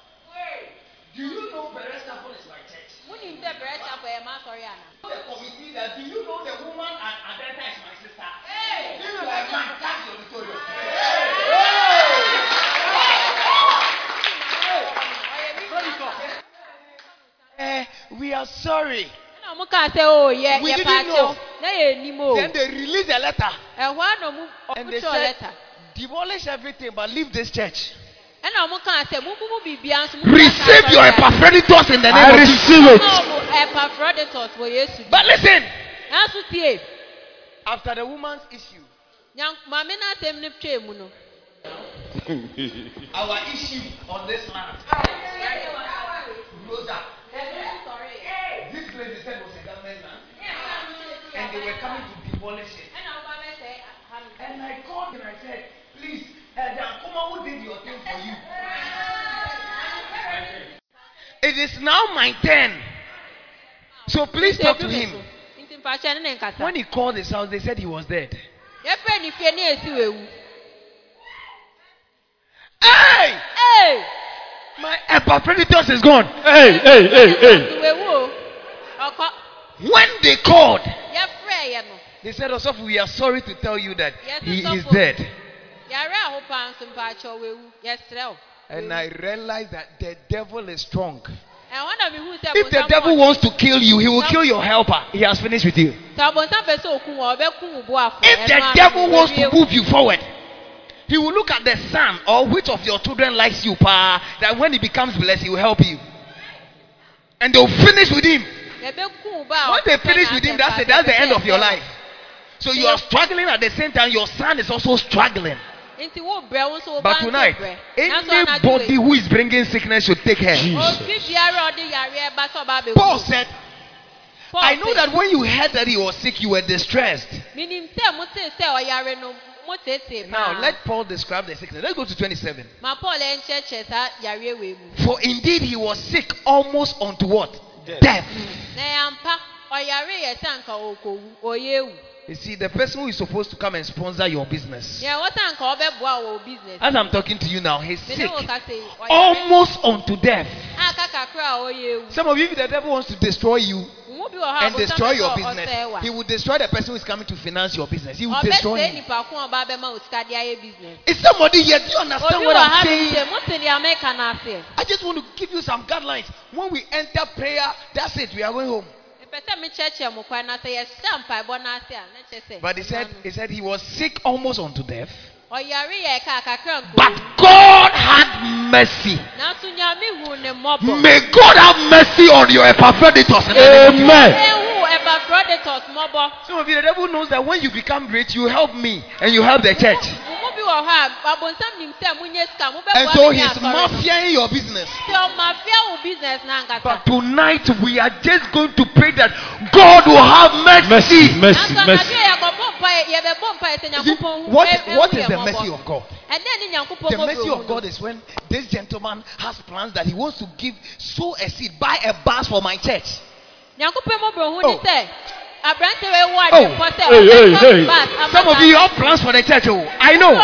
C: Do you know Perez Chapel is my church?
B: wonim sɛ brɛ chapel yɛ ma asɔre ana
C: The committee that do you know the woman at Adenta is my sister?
B: Hey!
C: If you are a man, catch the auditorium. Eh, we are sorry.
B: ɛna ɔmo kaa sɛ o yɛ
C: We
B: yɛ
C: didn't know.
B: paakyɛw na yɛ nim o
C: Then they released a letter.
B: ɛhɔ a na ɔmo
C: And
B: ɔmo
C: they
B: kyerɛ
C: said,
B: lɛta
C: demolish everything but leave this church.
B: Ɛna ɔmo kaa sɛ mububu biribiara nso mubu
C: Receive your Epaphroditus in the name
A: I
C: of Jesus.
A: receive it.
B: na ɔmo epaphroditus wɔ yesu
C: But listen,
B: nanso tie
C: after the woman's issue,
B: nyan maame n'asɛm ne twɛ mu no
C: our issue on this land rose up. This place they said was a government land, and they were coming to demolish it. And I called and I said, please, Elder Akuma, uh, who did your thing for you? It is now my turn. So please talk to him.
B: nti mpakyɛ ne ne nkasa
C: When he called his house, they said he was dead.
B: yɛfrɛ ne fie ne esi wɔ ewu
C: Hey!
B: ee
C: My Epaphroditus is gone.
A: Hey, hey, hey, hey.
B: wɔ ewu o ɔkɔ
C: When they called,
B: yɛfrɛ yɛ no
C: they said, also, we are sorry to tell you that
B: Yes,
C: he is
B: oh.
C: dead. And I realized that the devil is strong.
B: ɛhɔ na mehu sɛ
C: If the devil wants to kill you, he will kill your helper. He has finished with you.
B: sɛ ɔbɔnsam pɛ sɛ oku wɔ ɔbɛku wo boafo
C: If the devil wants to move you forward, he will look at the son or which of your children likes you, pa, that when he becomes blessed, he will help you. And they'll finish with him.
B: yɛbɛku wo ba a
C: Once they finish with him, that's
B: mpakyɛ
C: That's the end of your life. So you are struggling at the same time, your son is also struggling.
B: Nti wo brɛ wo nso
C: But tonight,
B: brɛ Nanso
C: anybody who is bringing sickness should take her.
A: Jesus.
B: obi biara a ɔde yareɛ ba sɛ ɔba abɛwu
C: Paul said,
B: Paul
C: I know that when you heard that he was sick, you were distressed.
B: menim sɛ mote sɛ ɔyare no motetee
C: Now, let Paul describe the sickness. Let's go to 27.
B: ma paul ɛnkyerɛkyerɛ saa yareɛ wei mu
C: For indeed he was sick almost unto what? Death.
B: na yɛmpa ɔyare yɛ sɛ anka ɔkɔwu ɔyɛ ewu
C: You see, the person who is supposed to come and sponsor your business,
B: nea wɔ sɛ anka ɔbɛboa wɔ business
C: as I'm talking to you now, he's sick almost unto death.
B: aka kakra a ɔyɛ ewu
C: Some of you, the devil wants to destroy you
B: mu bi wɔ hɔ a
C: and destroy your business, he will destroy the person who is coming to finance your business. He will destroy
B: ɔbɛsɛe
C: him.
B: nipa ko a ɔba bɛma wo sika de ayɛ business
C: Is somebody here? Do you understand what I'm saying?
B: sɛ mote nea meka no aseɛ
C: I just want to give you some guidelines. When we enter prayer, that's it. We are going home.
B: Mepɛ sɛ mekyerɛkyerɛ mo kwan na sɛ yɛhyɛ mpaebɔ no ase a na kyerɛ sɛ
C: But he said, he said he was sick almost unto death.
B: Oh, ɔyare yɛ ka kakra
C: But God had mercy.
B: nanso nyame hu ne mmɔbɔ
C: May God have mercy on your Epaphroditus. in the name of Jesus.
A: Amen.
B: ehu epaphroditus
C: Some of you, the devil knows that when you become rich, you help me and you help the church.
B: Mo mu bi wɔ hɔ a abonsam nim sɛ monye sika
C: And so
B: me ne
C: he's
B: asɔre
C: mafiaing your business.
B: sɛ ɔmafia business na
C: But tonight we are just going to pray that God will have
A: Mercy,
C: mercy.
A: mercy,
B: nanso
A: mercy.
B: anadwo yɛbɛbɔ mpaeɛ yɛbɛbɔ mpaeɛ sɛ
C: You see,
B: nyankopɔn hu
C: what,
B: ɛhu
C: what
B: yɛ
C: is the mercy of God?
B: ɛdɛn ne nyankopɔn
C: The mercy of? God is when this gentleman has plans that he wants to give, sow a seed, buy a bus for my church.
B: nyankopɔn mmɔbɔ hu
C: Oh. Oh,
A: hey, hey, hey.
C: Some of you have plans for the church. Oh, I know.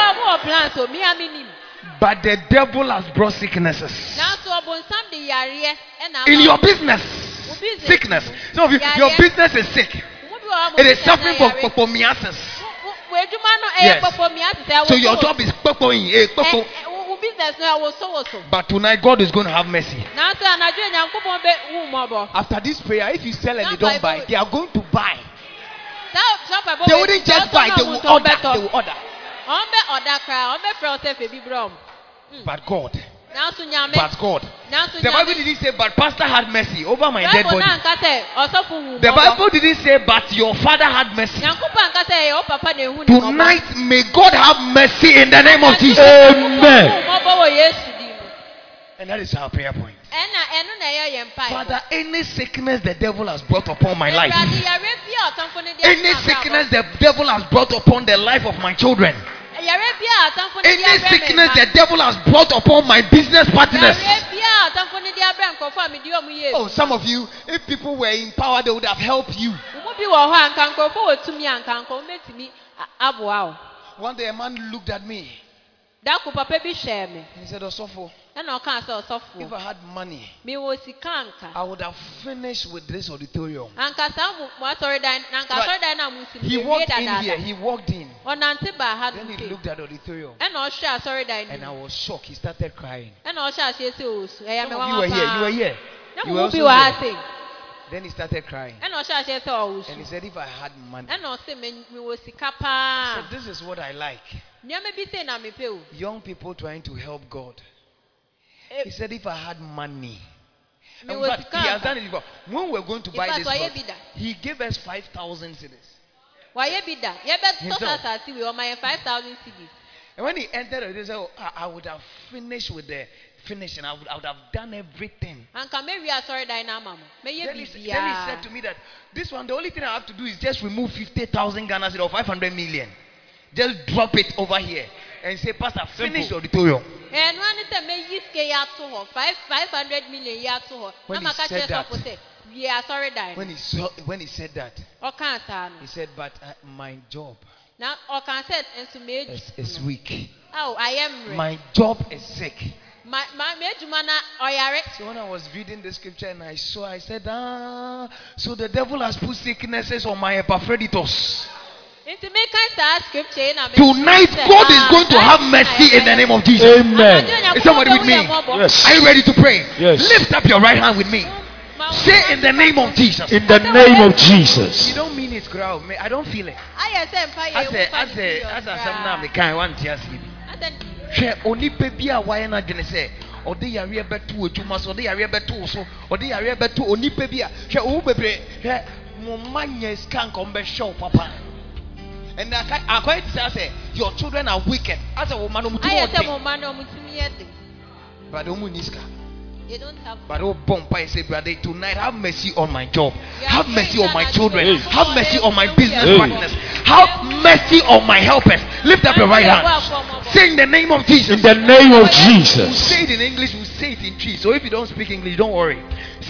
C: But the devil has brought sicknesses. In your business, sickness. Some of you, your business is sick. It is suffering from popomiasis. Yes. So your job is popoing.
B: Ɛ-
C: popo.
B: ɛ, wo wo business no ɛwoso woso
C: But tonight God is going to have mercy.
B: nanso anadwo nyankopɔn bɛ hu mmɔbɔ
C: After this prayer, if you sell and they don't buy, they are going to buy.
B: saa saa mpaebɔ
C: They wouldn't just buy, they
B: ɔmo
C: will
B: ntɔ,
C: order.
B: ɔmbɛtɔ.
C: They will order.
B: Uh, ɔmbɛ ɔda koraa ɔmbɛfrɛ wo sɛ fɛ bi brɛ ɔmo hmm.
C: But God,
B: nanso nyame
C: but God.
B: nanso
C: The Bible didn't say, but pastor had mercy over my dead body.
B: na nka sɛ ɔsɔfo hu
C: The Bible didn't say, but your father had mercy.
B: nyankopɔn anka sɛ ɛyɛ wo na ehu ne mmɔbɔ
C: Tonight, may God have mercy in the name of Jesus.
A: Amen.
B: Hu mmɔbɔ wɔ yesu din mu
C: And that is our prayer point.
B: ɛna ɛno na ɛyɛ yɛn mpaebɔ
C: Father, any sickness the devil has brought upon my life,
B: Awurade, yare bi a ɔtamfo no de
C: any sickness the devil has brought upon the life of my children,
B: me- yare bi a ɔtamfo no de
C: any sickness the devil has brought upon my business partners.
B: Yare bi a ɔtamfo no de abrɛ nkurɔfoɔ a mede ɔmo yɛ
C: Oh, some of you, if people were in power, they would have helped you.
B: Wo mu bi wɔ hɔ a nka nkurɔfoɔ wɔ tumi a nka nka wɔmɛtumi a- aboa wo
C: One day a man looked at me
B: dako papa bi hyɛɛ me
C: he said, Osofo,
B: ɛna ɔkaa sɛ
C: if I had money,
B: mewɔ sika anka
C: I would have finished with this auditorium.
B: anka saa mo mo asɔredan na anka
C: Right.
B: asɔredan na mo si
C: He walked in here, he walked in.
B: ɔnante baa ha
C: Then he looked at the auditorium
B: ɛna ɔhwɛ asɔredan
C: and I was shocked. He started crying.
B: ɛna ɔhyɛ aseɛ sɛ ɔsu ɛyɛ me wawa
C: were here, you were
B: paa
C: here. You were also here. Then he started crying.
B: ɛna ɔhyɛ aseɛ sɛ
C: And he said, If I had money,
B: ɛna ɔse me mewɔ sika
C: I
B: paa
C: said, This is what I like.
B: Nneɛma bi sei na mepɛ o
C: Young people trying to help God.
B: Eh,
C: He said, If I had money. In fact, he has done it before. When we were going to buy this
B: wayɛ
C: plot,
B: bi da.
C: he gave us 5,000 cedis.
B: wayɛ bi da yɛbɛtɔ
C: Himself.
B: sa asase wei ɔma yɛ five thousand cedis
C: And when he entered, he said, oh, I, would have finished with the finishing. I would, I would have done everything.
B: anka mewie asɔredan no ama mo mɛyɛ
C: Then he, then he said to me that this one, the only thing I have to do is just remove 50,000 Ghana cedis or 500 million. Just drop it over here and say, Pastor, finish the auditorium.
B: ɛnoa ne sɛ mɛyi sika yi ato hɔ five five hundred million yi ato hɔ
C: When
B: na
C: he
B: maka
C: said
B: kyerɛ
C: that-
B: sɔfo sɛ wie
C: When he, saw, when he said that,
B: ɔkaa saa no
C: he said, But uh, my job Now
B: na ɔkaa sɛ nso
C: is, is
B: meedwuma
C: weak.
B: ao ayɛ mmerɛ
C: My job is sick.
B: My, my, meedwuma na ɔyare
C: So when I was reading the scripture and I saw, I said, Ah, so the devil has put sicknesses on my Epaphroditus.
B: Nti meka saa scripture yi na me-
C: Tonight, God is going to have mercy in the name of Jesus.
A: Amen.
C: Is somebody with me?
A: Yes.
C: Are you ready to pray?
A: Yes.
C: Lift up your right hand with me. Say in the name of Jesus.
A: In the name of Jesus.
C: You don't mean it, crowd. I don't feel it.
B: ayɛ sɛ mpa yɛ
C: As
B: wo
C: a,
B: fa
C: as
B: ne
C: a,
B: serious
C: as a, some
B: koraa.
C: now, kind one tears you.
B: Asɛ,
C: hwɛ onipa bi a wayɛ n'adwene sɛ ɔde yareɛ bɛto adwuma so ɔde yareɛ bɛto wo so ɔde yareɛ bɛto onipa bi a hwɛ owu bebree hwɛ mo mma nya sika nka ɔmbɛhwɛ wo papa and akɔyɛ te sɛ sɛ your children are wicked. Asɛ wo woman, no ɔmutumi
B: ayɛ sɛ
C: ɔden
B: mo ma no ɔmotumi yɛ de
C: but ɔmu ni sika
B: they don't have
C: but wobɔ mpa say brother tonight have mercy on my job. Have mercy on my children. have mercy on my business partners. Have mercy on my helpers. Lift up your right hand. say in the name of Jesus.
A: In the name of
C: We
A: Jesus.
C: say it in English, we say it in Twi. So if you don't speak English, don't worry.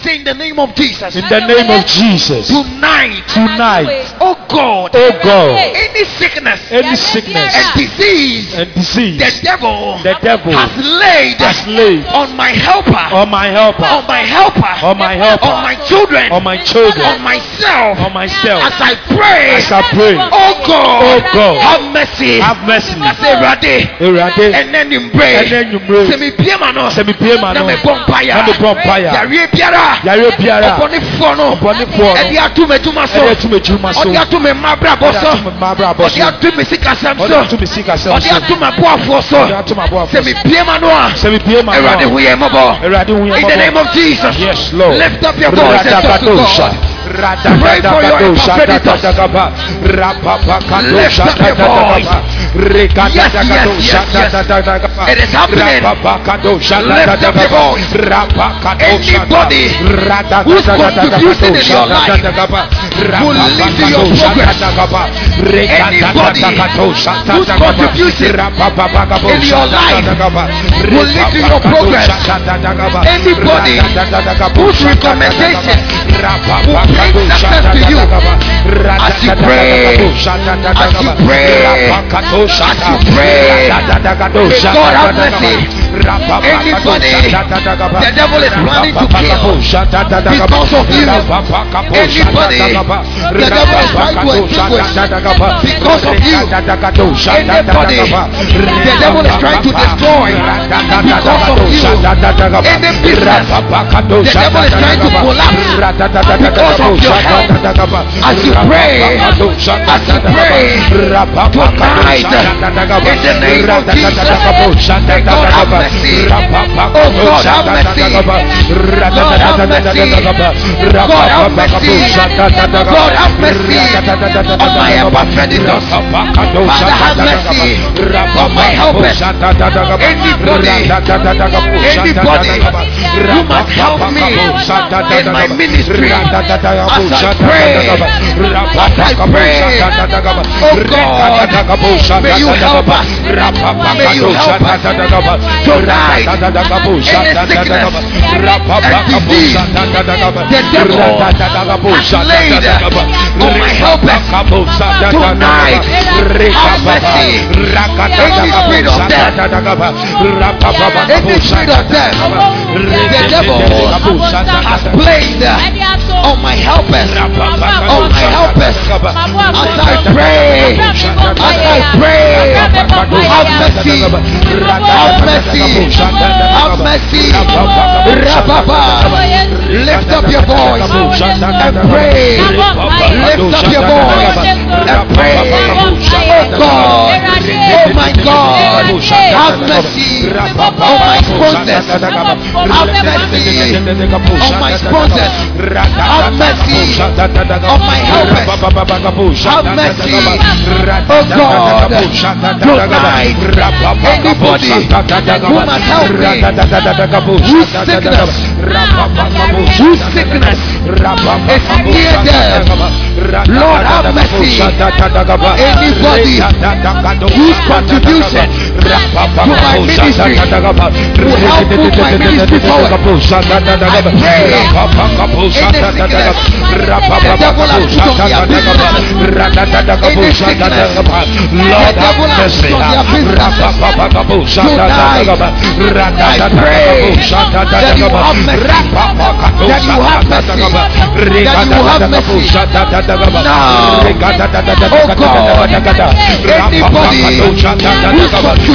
C: Say in the name of Jesus.
A: In the name of Jesus.
C: Tonight,
A: Tonight.
C: oh God,
A: Oh God.
C: any sickness
A: Any sickness
C: and disease
A: and
C: the devil
A: the devil
C: has laid
A: has laid
C: on my helper,
A: on my helper,
C: on my helper,
A: on my helper,
C: on my children,
A: on my children,
C: on myself,
A: on myself.
C: as I pray,
A: As I pray.
C: oh
A: God,
C: Oh God.
A: have mercy.
C: Have mercy.
A: Say Rade.
C: Awurade.
A: ɛnɛ nimbrɛ
C: Ɛnɛ anwummere.
A: sɛ mepie ma no
C: Sɛ mepie ma
A: na
C: no.
A: mebɔ mpayɛ
C: Na mebɔ mpaeɛ.
A: Yareɛ biara
C: Yare biara.
A: ɔbɔnefoɔ no
C: Ɔbɔnefoɔ no.
A: ɛde ato m'adwuma so
C: Ɛde ato m'adwuma so.
A: ɔde ato me mmabrabɔ
C: Ɔde
A: so
C: ato me mmabrabɔ so.
A: ato me sikasɛm so
C: ato me sikasɛm
A: ɔde
C: so.
A: ato m'aboafoɔ so
C: Ɔde ato m'aboafoɔ
A: sɛ
C: so.
A: mepie ma no a
C: Sɛ mepie ma a.
A: awurade ho yɛ mmɔbɔ
C: Awurade hu yɛn
A: in the name of jesus lift up your voice and talk to
C: Radakadosha. Radakadakadosha. Dadadagaba. Rapapakadosha.
A: Lift up your voice. Yes, yes, yes, yes. It is happening. Lift up your voice. Anybody
C: Radadagaba.
A: whose contribution in your life
C: Dadadagaba.
A: will lead to your progress. Anybody in your life
C: Dadadagaba.
A: will lead to your progress. Anybody whose recommendation will success to you as you pray, as you pray, as you pray. God have mercy. Anybody the devil is planning to kill because of you. Anybody the devil is trying to extinguish because of you. Anybody the devil is trying to destroy because of you. Any business the devil is trying to collapse because of your help. As you pray, as you pray tonight, in the name of Jesus, may God have mercy. Oh God, have mercy. God have mercy. God have mercy. God have mercy on my epaphroditus. Father, have mercy on my helpers. Anybody, anybody who must help me in my ministry I pray, I pray. Oh God, may you help us. May you help us tonight. And of the devil has played on my helpers, on oh, my helpers. As I pray, as I pray, have mercy, have mercy, have mercy. Rababa, lift up your voice and pray. Lift up your voice and pray. Oh God, oh my God, have mercy. On my sponsors. Have mercy. On my sponsors. Have mercy. On my helpers. Have mercy, oh God, tonight. Anybody who must help me, whose sickness, whose sickness? Is near them, Lord have mercy. Anybody whose contribution to my ministry will help move my ministry forward. I pray sickness the devil has put on their business. Any sickness the devil has put on their business. Tonight, I pray that you have mercy. That you have mercy. That you have mercy. Now, oh God, anybody whose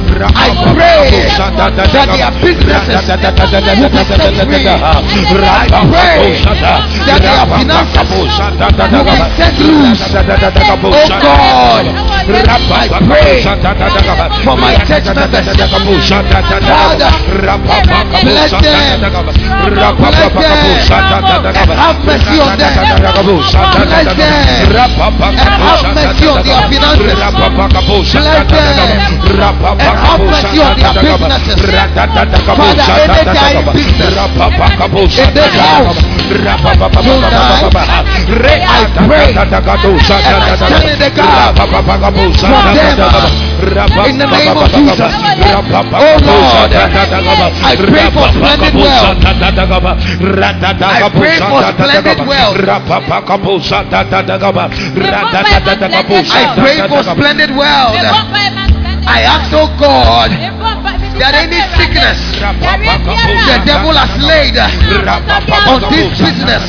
A: I pray that their businesses will be set free. I pray that their finances will be set loose. Oh God, I pray for my church members. Father, bless them. Bless them and have mercy on them. Bless them and have mercy on their finances. Bless them and mercy on their businesses. Father, any dying business in this house tonight, I pray and I stand in the gap for them in the name of Jesus. Oh Lord, I pray for splendid wealth. I pray for splendid wealth. I pray for splendid wealth. I ask, oh God, that any sickness the devil has laid on this business,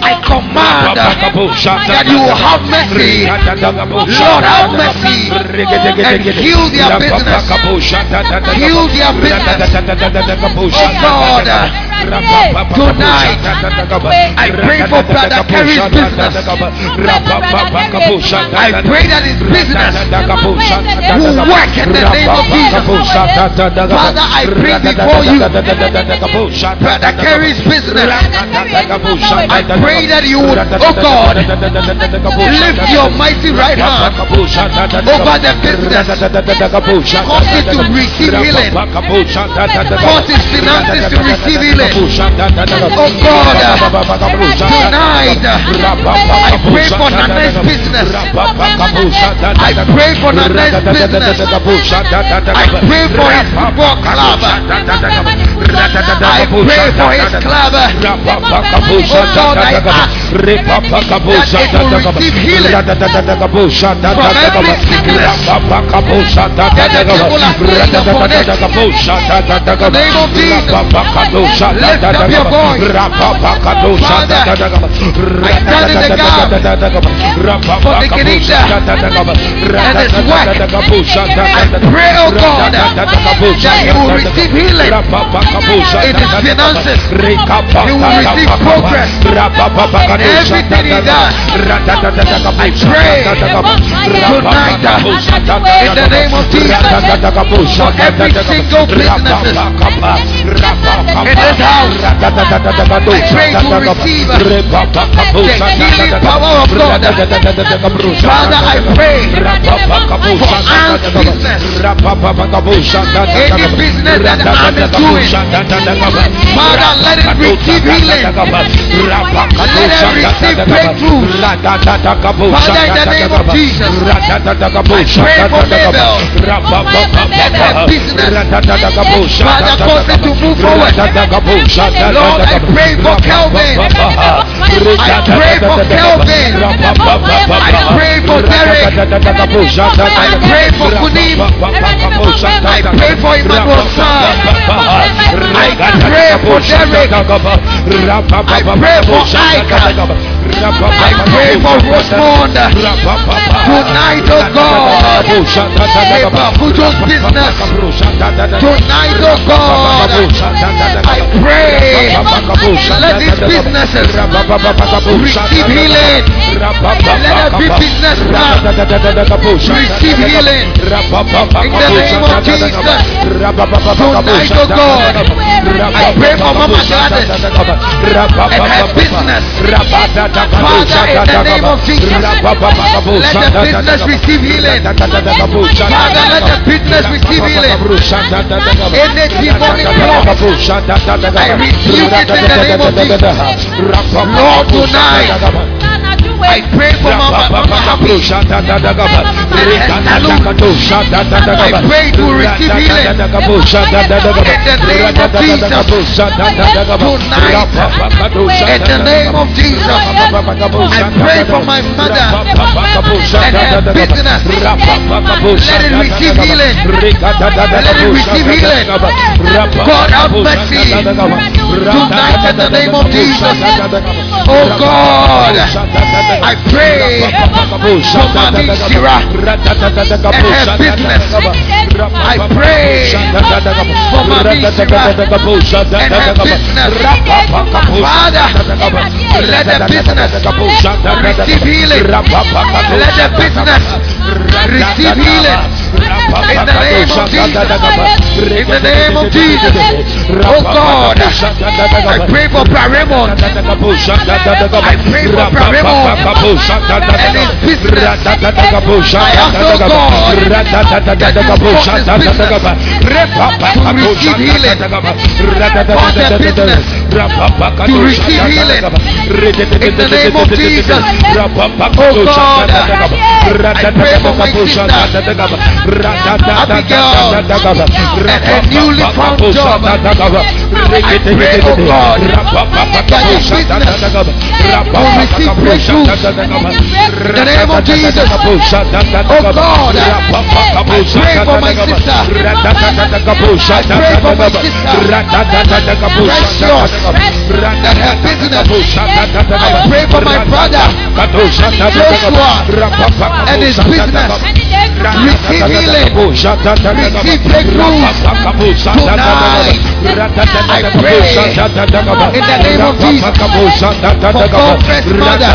A: I command that you will have mercy. Lord, have mercy and heal their business. Heal their business. Oh God, tonight I pray for Brother Kerry's business. I pray that his business will work in the name of Jesus. Father, I pray before you, Brother Kerry's business. I pray that you would, oh God, lift your mighty right hand over the business. Cause it to receive healing. Cause his finances to receive healing. Oh God, tonight I pray for Nana's business. I pray for Nana's business. I pray for. I pray for his club. Oh God, I ask that it will receive healing I. I he will receive healing in his finances. He will receive progress in everything he does. I pray tonight in the name of Jesus for every single businesses in this house. I pray to receive the healing power of God. Father, I pray for Anne's business. Any business that is doing, Father, let it receive healing. Let it receive breakthrough. Father, in the name of Jesus, I pray for Mabel and business. Father, cause it to move forward. Lord, I pray for Kelvin. I pray for Kelvin. I pray for Derek. I pray for Kunim. I pray for Emmanuel San. I pray for Derek. I pray for Ike. I pray for Rosemond. Tonight, oh God. Babujo's business. Tonight, oh God. I pray. Let these businesses receive healing. Let every business now receive healing. In the name of Jesus. Tonight, oh God. I pray for Mama Gladys and her business. Father, in the name of Jesus. Let the business receive healing. Father, let the business receive healing. Any demonic plot, I rebuke it in the name of Jesus. Lord, tonight, I pray for Mama, Mama Happy. I pray to receive healing in the name of Jesus. Tonight, in the name of Jesus, I pray for my mother and her business. Let it receive healing. Let it receive healing. God have mercy. Tonight, in the name of Jesus. Oh God, I pray for Mami and her business. I pray for Mami and her business. Father, let the business receive healing. Let the business receive healing. In the name of Jesus. In the name of Jesus. Oh God, I pray for Paramount. I pray for Paramount and his business. I ask, oh God, that you cause his business to receive healing. Cause their business to receive healing. In the name of Jesus. Oh God, pray for my sister, Abigail, and her newly found job. I pray, oh God, that your business will receive breakthrough. The name of Jesus. Oh God, I pray for my sister. I pray for my sister. Precious. That her business. I pray for my brother. Joshua. And his business. Receive healing. Receive breakthrough. Tonight. I pray in the name of Jesus for God's mother.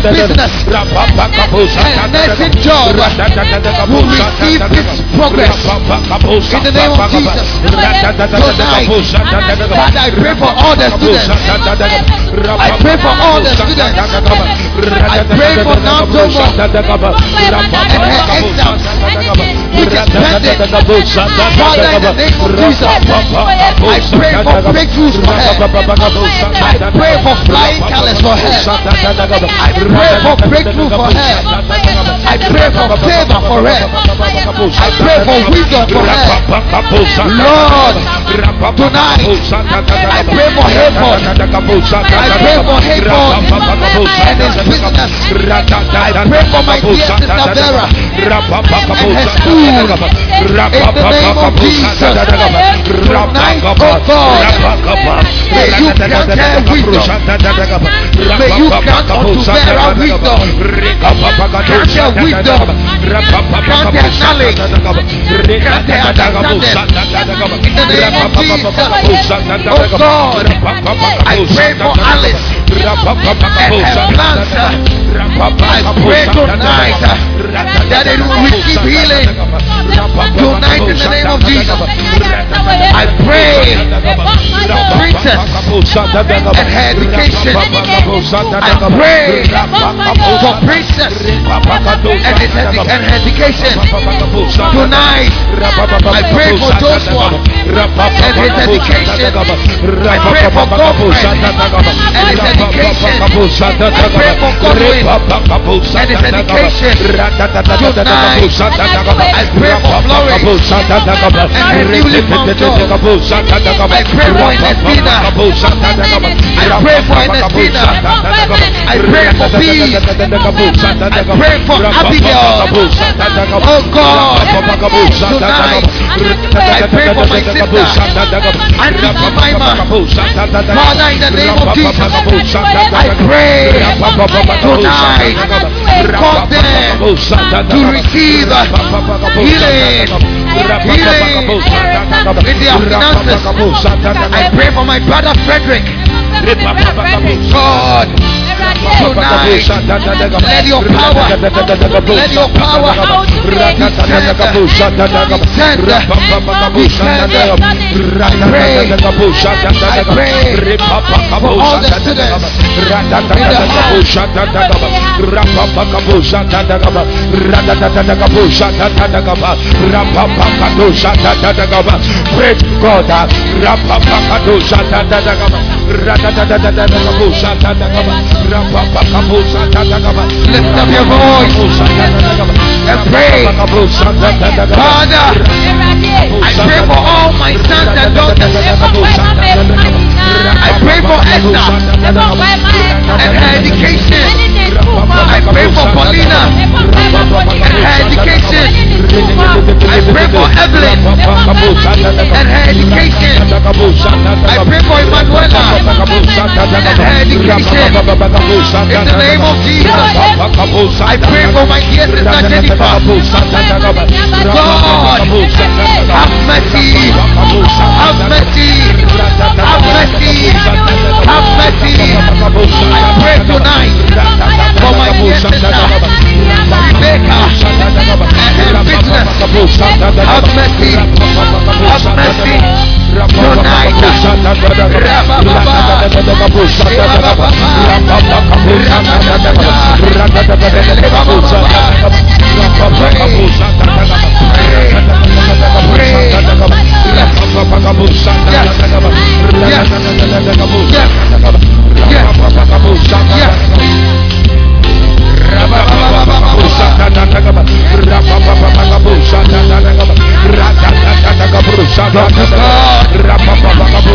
A: Business and nursing job will receive this progress in the name of Jesus. Tonight, Father, I pray for all the students. I pray for all the students. I pray for Nadomo and her exams, which is pending. Father, in the name of Jesus, I pray for breakthroughs for her. I pray for flying colors for her. I pray for breakthrough for her. I pray for favor for her. I pray for wisdom for her. Lord, tonight, I pray for Hayford. I pray for Hayford and his business. I pray for my dear sister Vera and her school. In the name of Jesus, tonight, oh God, may you grant her wisdom. May you grant unto Vera wisdom. Grant her wisdom. Grant her knowledge. Grant her understanding. In the name of Jesus, oh God, I pray for Alice and her plans. I pray tonight that it will receive healing. Tonight in the name of Jesus, I pray princess and her education. I pray for princess and education. Tonight, I pray for Joshua and his education. I pray for Godfrey and his education. I pray for Godwin and his education. Tonight, I pray for Florence and her newly found job. I pray for Ernestina. I pray for Ernestina. I pray for peace. I pray for Abigail. Oh God, tonight I pray for my sister, Auntie Jemima. Father, in the name of Jesus, I pray tonight, cause them to receive healing, healing in their finances. I pray for my brother Frederick. God, tonight, let your power, let your power the. Lift up your voice and pray. Father, I pray for all my sons and daughters. I pray for Esther and her education. I pray for Paulina and her education. I pray for Evelyn and her education. I pray for Emanuela and her education. In the name of Jesus, I pray for my dear sister Jennifer. God, have mercy, have mercy, have mercy, have mercy. I pray tonight for my dear sister Rebecca
C: Have mercy. Have mercy. Tonight.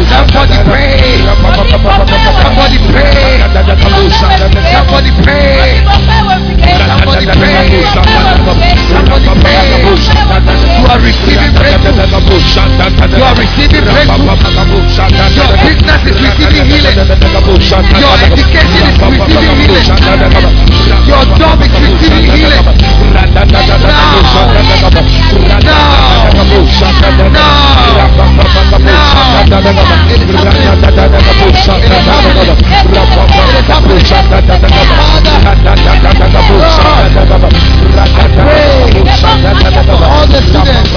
C: Somebody pray. Somebody pray. Somebody pray. Somebody pray. You are receiving breakthrough. You are receiving breakthrough. Your business is receiving healing. Your education is receiving healing. Your job is receiving healing. All the students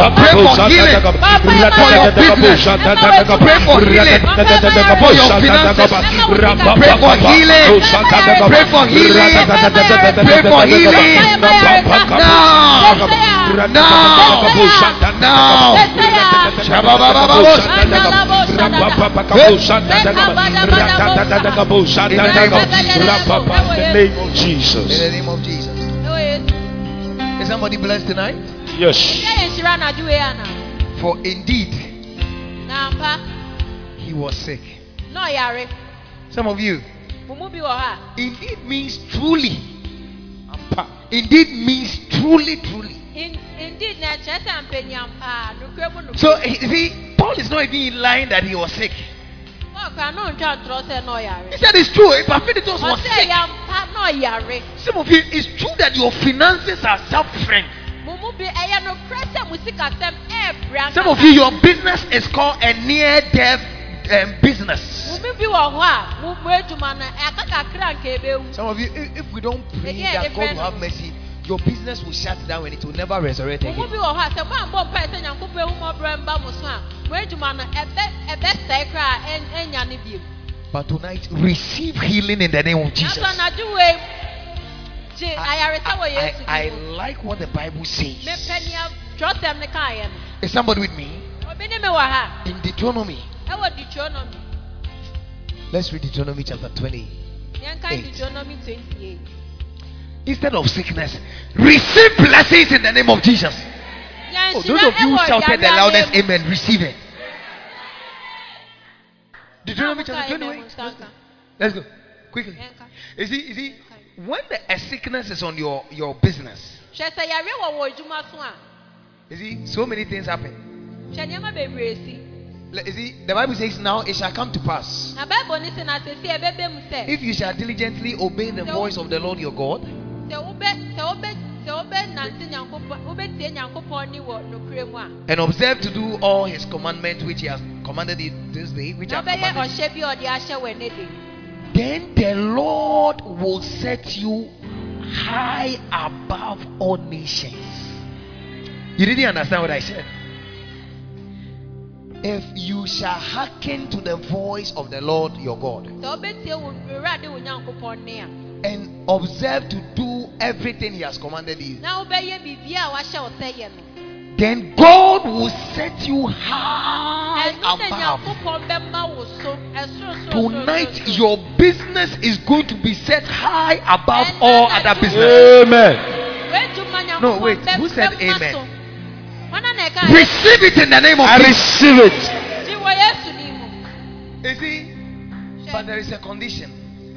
C: Pray for healing for your business. Pray for healing for your finances. Pray for healing. Pray for healing. Pray for healing. Now. Now.
A: In the name of
C: In
A: Jesus.
C: the name of Jesus. Is somebody blessed tonight?
A: Yes.
C: For indeed, he was sick.
B: no yare.
C: Some of you,
B: Mumu bi wɔ ha.
C: indeed means truly. Indeed means truly, truly.
B: In- Indeed, na kyerɛ sɛ mpanyampa nukuri mu nukuri.
C: So, you see, Paul is not even lying that he was sick.
B: Ɔkwa no ntwa ntorɔ sɛ no
C: He said it's true. If Aphiditos was
B: Ɔsɛ
C: sick,
B: yampa no
C: some of you, it's true that your finances are suffering. Some of you, your business is called a near-death um, business.
B: Mumu bi wɔ hɔ a mu mu edwuma no ɛka kakra nka ebewu.
C: Some of you, if, if we don't pray
B: Yeah,
C: that God
B: different.
C: will have mercy, your business will shut down and it will never resurrect
B: Mumu
C: again.
B: bi wɔ hɔ a sɛ mo anbɔ mpa sɛ nyankopɔ ehu mɔbrɛ mba mo so a mo edwuma no ɛbɛ ɛbɛ sɛɛ kora a ɛn- ɛnya ne bio.
C: But tonight, receive healing in the name of Jesus. I, like what the Bible says.
B: Mepɛ nea twerɛsɛm ne kaeɛ no.
C: Is somebody with me?
B: Obi ne me wɔ ha.
C: In Deuteronomy, let's read Deuteronomy chapter 20.
B: Deuteronomy 28.
C: Instead of sickness, receive blessings in the name of Jesus. Oh, those of you who shouted the loudest amen, receive it. Deuteronomy chapter 28. Let's go. Quickly. You see, you see, when the, a sickness is on your, your business,
B: hwɛ sɛ yare wɔ wɔ adwuma so a
C: you see, so many things happen.
B: hwɛ nneɛma bebree si
C: Like, You see, the Bible says, Now it shall come to pass.
B: na bible ne se na sesi ɛbɛbɛ mu sɛ
C: If you shall diligently obey the voice of the Lord your God, and observe to do all his commandments which he has commanded you this day, which
B: wobɛyɛ
C: commanded, then the Lord will set you high above all nations. You didn't understand what I said. If you shall hearken to the voice of the Lord your God and observe to do everything he has commanded you,
B: na wobɛyɛ biribia a wahyɛ wo sɛ yɛ no
C: then God will set you high above.
B: nyankopɔn bɛma wo so ɛsoro
C: Tonight, your business is going to be set high above all other business.
A: Amen.
C: No, wait, who said
B: bɛma
C: amen?
B: so hɔna na ɛka
C: Receive it in the name of
A: I
C: Jesus.
A: receive it.
B: gye wɔ yesu din mu
C: But there is a condition.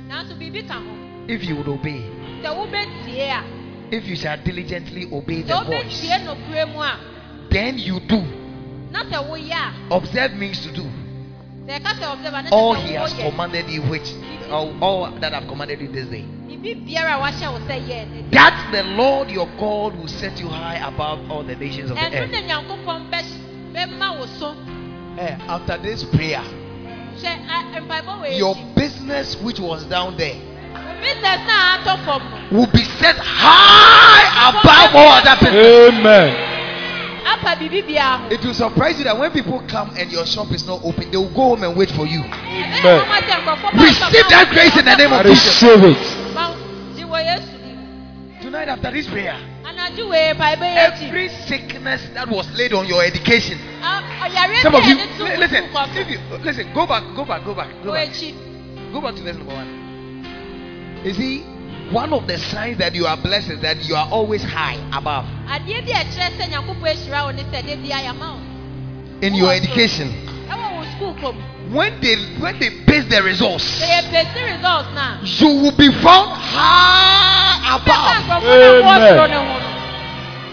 B: nanso biribi ka ho
C: If you would obey,
B: sɛ wobɛtie a
C: if you shall diligently obey
B: sɛ
C: the voice,
B: wobɛtie nokure mu a
C: then you do.
B: na sɛ woyɛ
C: Observe means to do.
B: Sɛ ɛka sɛ observe a na
C: all he has commanded you, which all, all that I've commanded you this day.
B: biribi biara a wahyɛ wo sɛ yɛ ne de
C: That the Lord your God will set you high above all the nations of the earth.
B: na nyankopɔn bɛhy- bɛma wo so.
C: Eh, after this prayer,
B: hwɛ a- mpaebɔ wɔ
C: your
B: akyi
C: business which was down there
B: business na atɔ fam no
C: will be set high above all other business.
A: Amen.
B: apa biribi biara ho
C: It will surprise you that when people come and your shop is not open, they will go home and wait for you.
B: ɛbɛyɛ kɔma sɛ nkurɔfoɔ ba
C: Receive that grace in the name of Jesus.
A: receive it.
B: ma- gye wɔ yesu dim
C: Tonight, after this prayer,
B: anadwo wei mpaebɔ yɛ akyi
C: every sickness that was laid on your education, some of you,
B: yɛde to
C: li-
B: wo
C: listen, if you, listen, go back, go back, go back, go back, go back to verse number one. You see, one of the signs that you are blessed is that you are always high above
B: adeɛ bi a ɛkyerɛ sɛ nyankopɔn ahyira wo ne sɛ da bia yɛma wo
C: in your education.
B: ɛwɔ wo sukuu kɔ mu
C: When they when they base the results,
B: sɛ yɛpɛsi results na
C: you will be found high
B: bɛka
C: above.
A: Amen.
B: wɔsoro ne ho no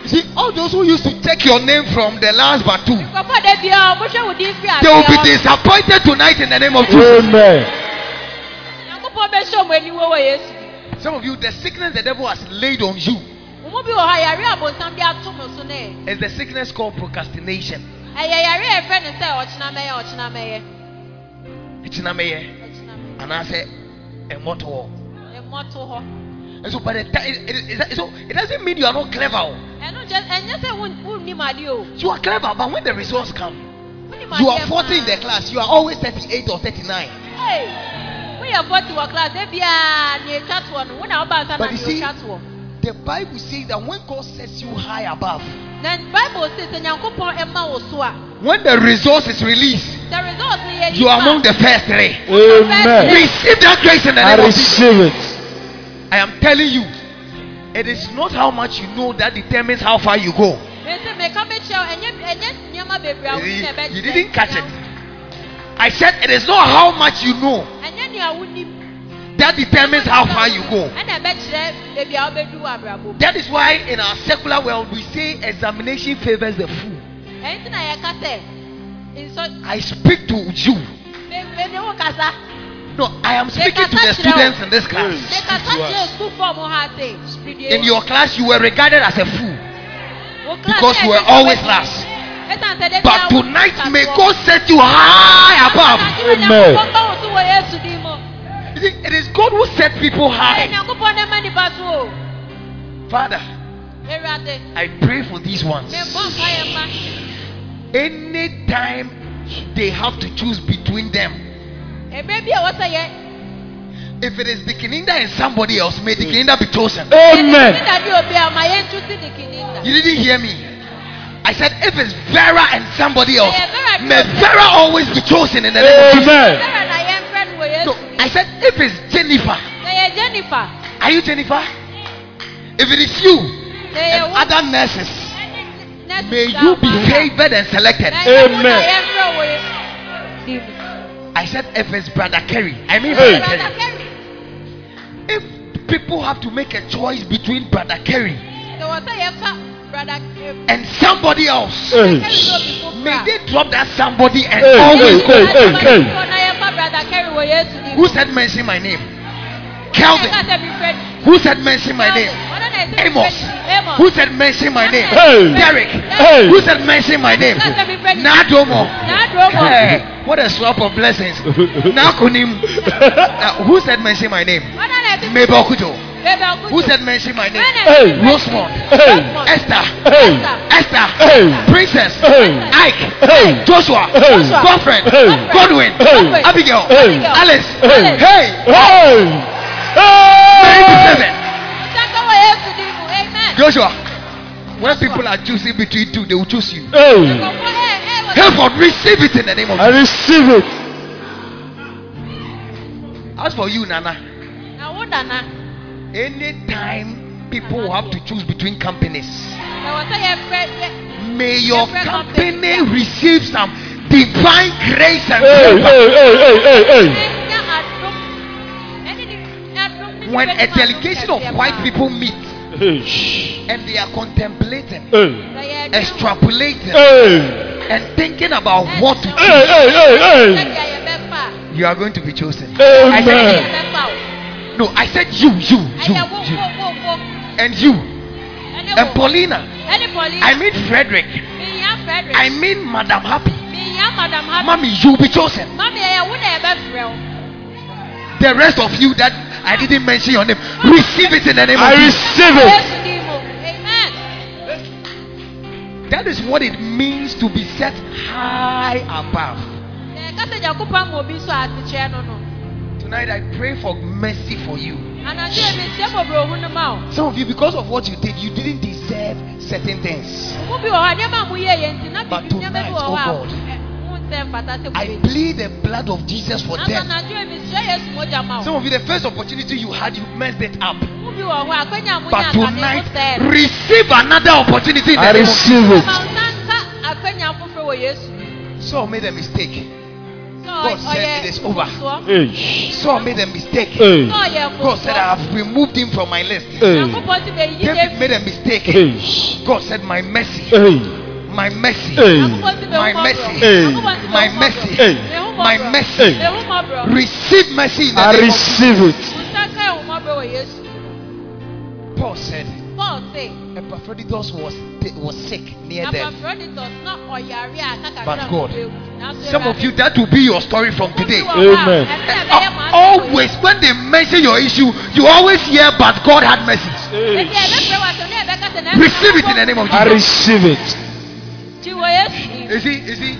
C: You see, all those who used to take your name from the last but two,
B: nkurɔfoɔ da bia ɔmohwɛ wo din firi
C: they will be disappointed tonight in the name of Jesus.
A: Amen.
B: Nyankopɔn bɛhyɛ ɔmo aniwo wɔ yesu dim.
C: Some of you, the sickness the devil has laid on you
B: wo mu bi wɔ hɔ a yare abonsam de ato mo so ne
C: is the sickness called procrastination.
B: ɛyɛ yare a yɛfrɛ ne sɛ ɔkyena mɛyɛ ɔkyena mɛyɛ
C: Echinameye,
B: ɔkyena mɛyɛ
C: And I say, a motto.
B: ɛmmɔto hɔ
C: And so, by the time, it, it, so it doesn't mean you are not clever.
B: ɛno nkyɛ ɛnyɛ sɛ won- wonnim ade o
C: You are clever, but when the results come, you are 40 in the class, you are always 38 or 39.
B: Hey, woyɛ forty wɔ class de biara nea etwa toɔ no wo na woba nsa na
C: But you see- The Bible says that when God sets you high above,
B: na bible say sɛ nyankopɔn ɛma wo so a
C: when the resource is released,
B: the result
C: you are among the first three.
A: Amen.
C: Receive that grace in the name of Jesus.
A: receive it.
C: I am telling you, it is not how much you know that determines how far you go.
B: Mese meka mekyerɛ wo ɛnyɛ ɛnyɛ nneɛma bebree a
C: You,
B: wonim na ɛbɛkyerɛ
C: you didn't catch it. I said it is not how much you know
B: ɛnyɛ nea wonim
C: that determines how far you go.
B: ɛna ɛbɛkyerɛ baabi a wobɛdu wɔ abrabɔ mu
C: That is why in our secular world we say examination favors the fool.
B: ɛno nti na yɛka sɛ nsɔ
C: I speak to you.
B: mene wo kasa
C: No, I am speaking to the students in this class.
B: mekasa kyerɛ sukuu fɔm ha se fidie
C: In your class, you were regarded as a fool. Because you were always last.
B: Ɛsiane sɛ da
C: But tonight, may. God set you high above.
A: Amen.
B: Nyankopɔn ba wo so wɔ Yesu din mu.
C: You see, it is God who set people high.
B: Nyankopɔn na ɛma nipa so o.
C: Father, I pray for these ones.
B: mebɔ mpaeɛ ma.
C: Anytime they have to choose between them,
B: Ebere bi a wɔsɛ yɛ.
C: if it is the Kininda and somebody else, may the Kininda be chosen.
A: Amen.
B: Ɛdi dade obi a ma yɛn tu si di kini
C: You didn't hear me. I said, if it's Vera and somebody else,
B: Vera
C: may. Vera always be chosen in the name of Jesus.
A: Amen.
B: Sara na yɛn fɛ no wɔ
C: So I said, if it's Jennifer,
B: Jennifer,
C: are you Jennifer? If it is you
B: sɛ
C: and other nurses,
B: nurse
C: may
B: sa
C: you be favored and selected.
B: Na yɛn wo na
A: Amen.
B: yɛn fɛ wɔ Yesu din mu.
C: I said, if it's Brother Kerry, I mean
A: Hey.
C: Brother
B: Brother
C: Kerry.
B: Kerry,
C: If people have to make a choice between Brother Kerry
B: sɛ wɔsɛ yɛfa Brother
C: and somebody else,
A: Hey.
B: Kerry sɛ obi foforɔ
C: may they drop that somebody and
A: Hey,
C: always
A: hey,
C: go.
A: hey, hey.
C: Who said mention my name? Calvin.
B: Ɛka sɛ mi fɛ
C: Who said mention my name?
B: Ɔno na ɛsɛ mi
C: Amos. Who said mention my name?
A: Hey.
C: Derek.
A: Hey.
C: Who said mention my name?
B: Ɛka sɛ
C: Nadomo.
B: Nadomo.
C: Hey, what a swap of blessings. Nakunim. Now, who said mention my name?
B: Ɔno na
C: Mabel Kujo.
B: Baby, I'll
C: Who said mention my name?
A: Hey.
C: Rosemont.
A: Hey.
C: Esther.
A: Hey.
C: Esther.
A: Hey.
C: Princess.
A: Hey.
C: Ike.
A: Hey.
C: Joshua.
A: Hey.
C: Godfrey.
A: Hey.
C: Godwin.
A: Hey.
C: Abigail.
A: Hey.
C: Alice.
A: Hey.
C: Hey.
A: Hey. Hey.
C: 97.
B: Saka wɔ Yesu din mu. Amen.
C: Joshua. When people are choosing between two, they will choose you.
A: Hey.
B: Nkɔfɔ, wɔ-
C: Help receive it in the name of
A: I
C: Jesus.
A: receive it.
C: As for you, Nana,
B: Na wo dana.
C: Anytime people will have to choose between companies,
B: Na wɔsɛ yɛfrɛ yɛ-
C: may your company receive some divine grace and favor.
A: hey, hey, hey, hey, hey.
C: when a delegation of white people meet and they are contemplating, extrapolating, and thinking about what to
A: Hey,
C: choose, you are going to be chosen. I
A: Amen.
C: No, I said you, you, you, you, and you, and Paulina. I mean Frederick. I mean Madam Happy. Mommy, you'll be chosen. The rest of you that I didn't mention your name, receive it in the name of
A: I receive it.
B: Amen.
C: That is what it means to be set high above. Tonight I pray for mercy for you.
B: anadwo ebi nsia bɔbɔrɔhu no ma o
C: Some of you, because of what you did, you didn't deserve certain things.
B: mo bi wɔ hɔ a nneɛma a moyɛ yɛ nti na
C: But
B: bibi nneɛma bi wɔ
C: tonight, oh God,
B: ɛ, mo nsɛ mfata sɛ
C: I
B: mo
C: plead the blood of Jesus for
B: bɛ
C: them.
B: anadwo ebi nsia yesu mogya ma
C: Some of you, the first opportunity you had, you messed it up.
B: mo bi wɔ hɔ a akwanya a mo
C: But
B: nya akɔne
C: tonight, receive another opportunity
A: I
C: the
A: receive it.
B: ma nsa nka akwanya foforɔ wɔ yesu
C: Saul made a mistake.
B: Sɛ
C: God
B: ɔ-
C: said
B: ɔyɛ
C: it is over.
B: mfomsoɔ.
A: Hey.
C: Saul made a mistake.
A: Hey.
C: God said, I have removed him from my list.
A: Hey.
B: nyankopɔn ti bɛyi
C: David
B: David.
C: made a mistake.
A: Hey.
C: God said, My mercy,
A: Hey.
C: my mercy,
A: Hey.
B: Nyankopɔn ti bɛhu
C: My mercy.
A: Hey.
B: Nyankopɔn ti bɛhu
C: My mercy.
A: Hey.
C: My mercy.
A: Hey.
C: Receive mercy in the
A: I
C: name of
A: receive it.
B: Mo nsa ka ɛhu mmɔborɔ wɔ yesu
C: Paul said,
B: paul se
C: Epaphroditus was, was sick near death.
B: Epaphroditus na ɔyare a na kakra
C: But God, Some of you, that will be your story from today.
B: wɔ hɔ a,
A: Amen.
B: ɛno na ɛbɛyɛ mo
C: Uh, Always, when they mention your issue, you always hear, but God had mercy.
B: Eti ɛbɛfrɛ wo asɛm na ɛbɛka sɛ, na ɛno
C: Receive it in the name of Jesus.
A: I receive it.
B: Gye wɔ Yesu din.
C: You see, you see,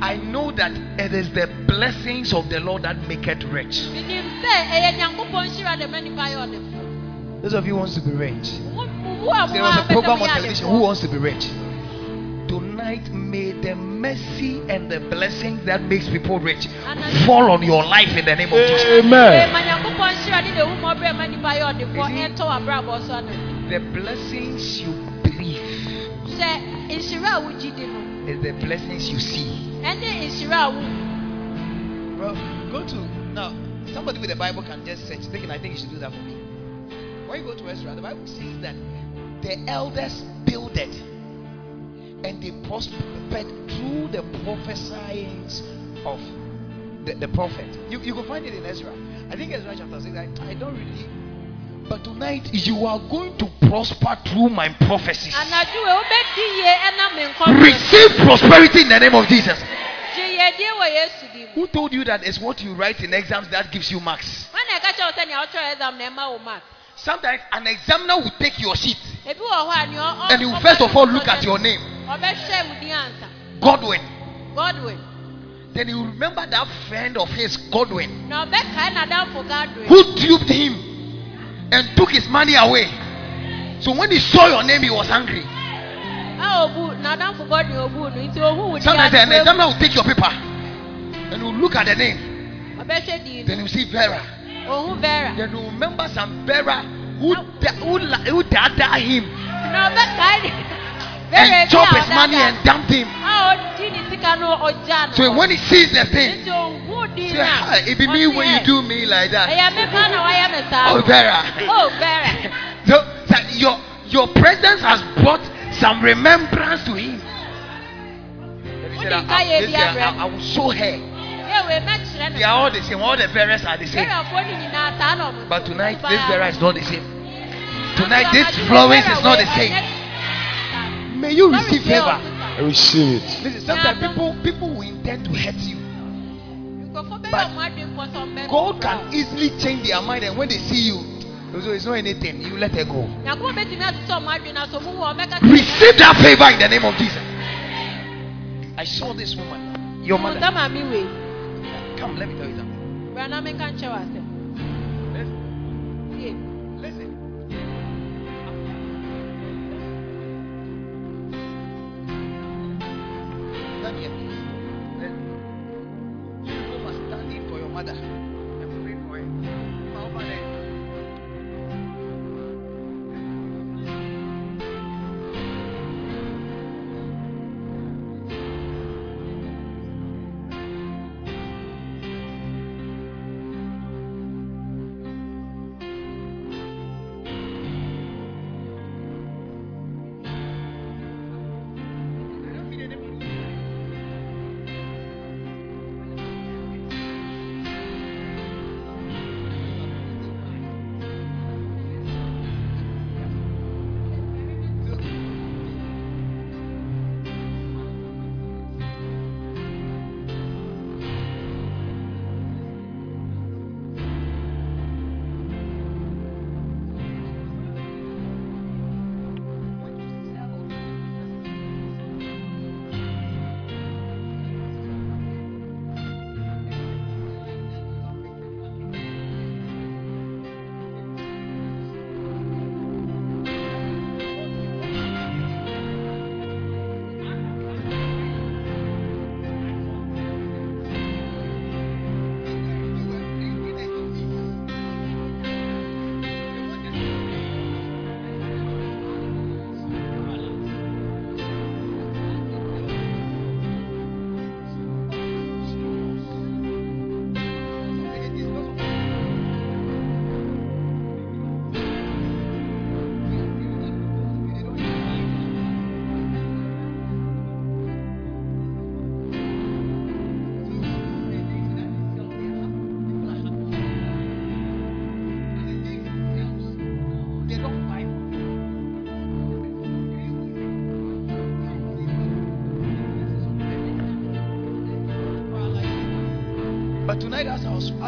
C: I know that it is the blessings of the Lord that make it rich.
B: Minim sɛ ɛyɛ Nyankopɔn nhyira na ɛma nipa yɛ ɔdefo.
C: Those of you who wants to be rich. There was
B: a
C: a
B: pɛ sɛ
C: program on television. Who wants to be rich? Tonight, may the mercy and the blessings that makes people rich fall on your life in the name of Jesus.
A: Amen.
B: Eh, Ma Nyankopɔn nhyira ne dehu mmɔborɔ a ɛma nipa yɛ ɔdefoɔ
C: You see-
B: ɛntɔ w'abrabɔ so ano.
C: The blessings you believe
B: Sɛ nhyira a wogye di no,
C: is the blessings you see.
B: ɛne nhyira a wo
C: Well, go to now. Somebody with the Bible can just search. Thinking, I think you should do that for me. When you go to Ezra, the Bible says that the elders builded and they prospered through the prophesyings of the, the prophet. You, you can find it in Ezra. I think Ezra chapter 6. I, I don't really. But tonight, you are going to prosper through my prophecies.
B: anadwo wobɛdi yie ɛnam me nkɔmɔ
C: Receive prosperity in the name of Jesus.
B: gye yɛdie wɔ yesu din mu
C: Who told you that it's what you write in exams that gives you marks?
B: wana ɛka kyerɛ wo sɛ nea wotwerɛ exam na ɛma wo mark
C: Sometimes an examiner will take your sheet
B: ebi wɔ hɔ a nea ɔ- ɔ-
C: and
B: you
C: first of all look at your name,
B: ɔbɛhwɛ wo din ansa
C: Godwin.
B: godwin
C: Then you remember that friend of his, Godwin,
B: na ɔbɛkae n'adamfo godwin
C: who duped him and took his money away. So when he saw your name, he was angry.
B: a obu n'adamfo godwin obu no nti ohu wo din
C: Sometimes an examiner will take your paper and will look at the name. Then you see Vera. Then he will remember some Vera who, da- who, la- who dada him and chop his money and dumped him.
B: a ɔdi ne sika no ɔgya no
C: So when he sees the thing, say, "Ah, it be me when you do me like that.
B: ɛyɛ me pa na wayɛ me saa
C: Oh. Vera.
B: oh vera
C: So, so your your presence has brought some remembrance to him. Said, I,
B: I
C: I, this
B: be
C: girl,
B: a
C: I, I will show her.
B: Yɛ
C: They are all the same. All the Veras are the same.
B: Verafoɔ no nyinaa saa na ɔmo
C: But tonight,
B: Ɔmo
C: this
B: baa-
C: Vera is not the same. Tonight, this
B: ma de
C: Florence
B: Vera
C: is not the same. May you receive favor.
A: I receive it.
C: Listen, sometimes people people will intend to hurt you.
B: sa. Nkurɔfoɔ bɛyɛ
C: But
B: ɔmo adwene pɔ sɛ ɔmo bɛma
C: God can easily change their mind, and when they see you, so it's not anything. You let her go.
B: Nyankopɔn bɛtumi asosɔ ɔmo adwene na sɛ ɔmo wu a, ɔmɛka sɛ-
C: Receive that favor in the name of Jesus. I saw this woman, your mother. Come, let me tell you something.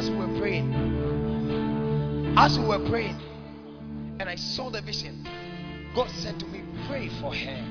C: As, we were praying, as we were praying, and I saw the vision, God said to me, Pray for her.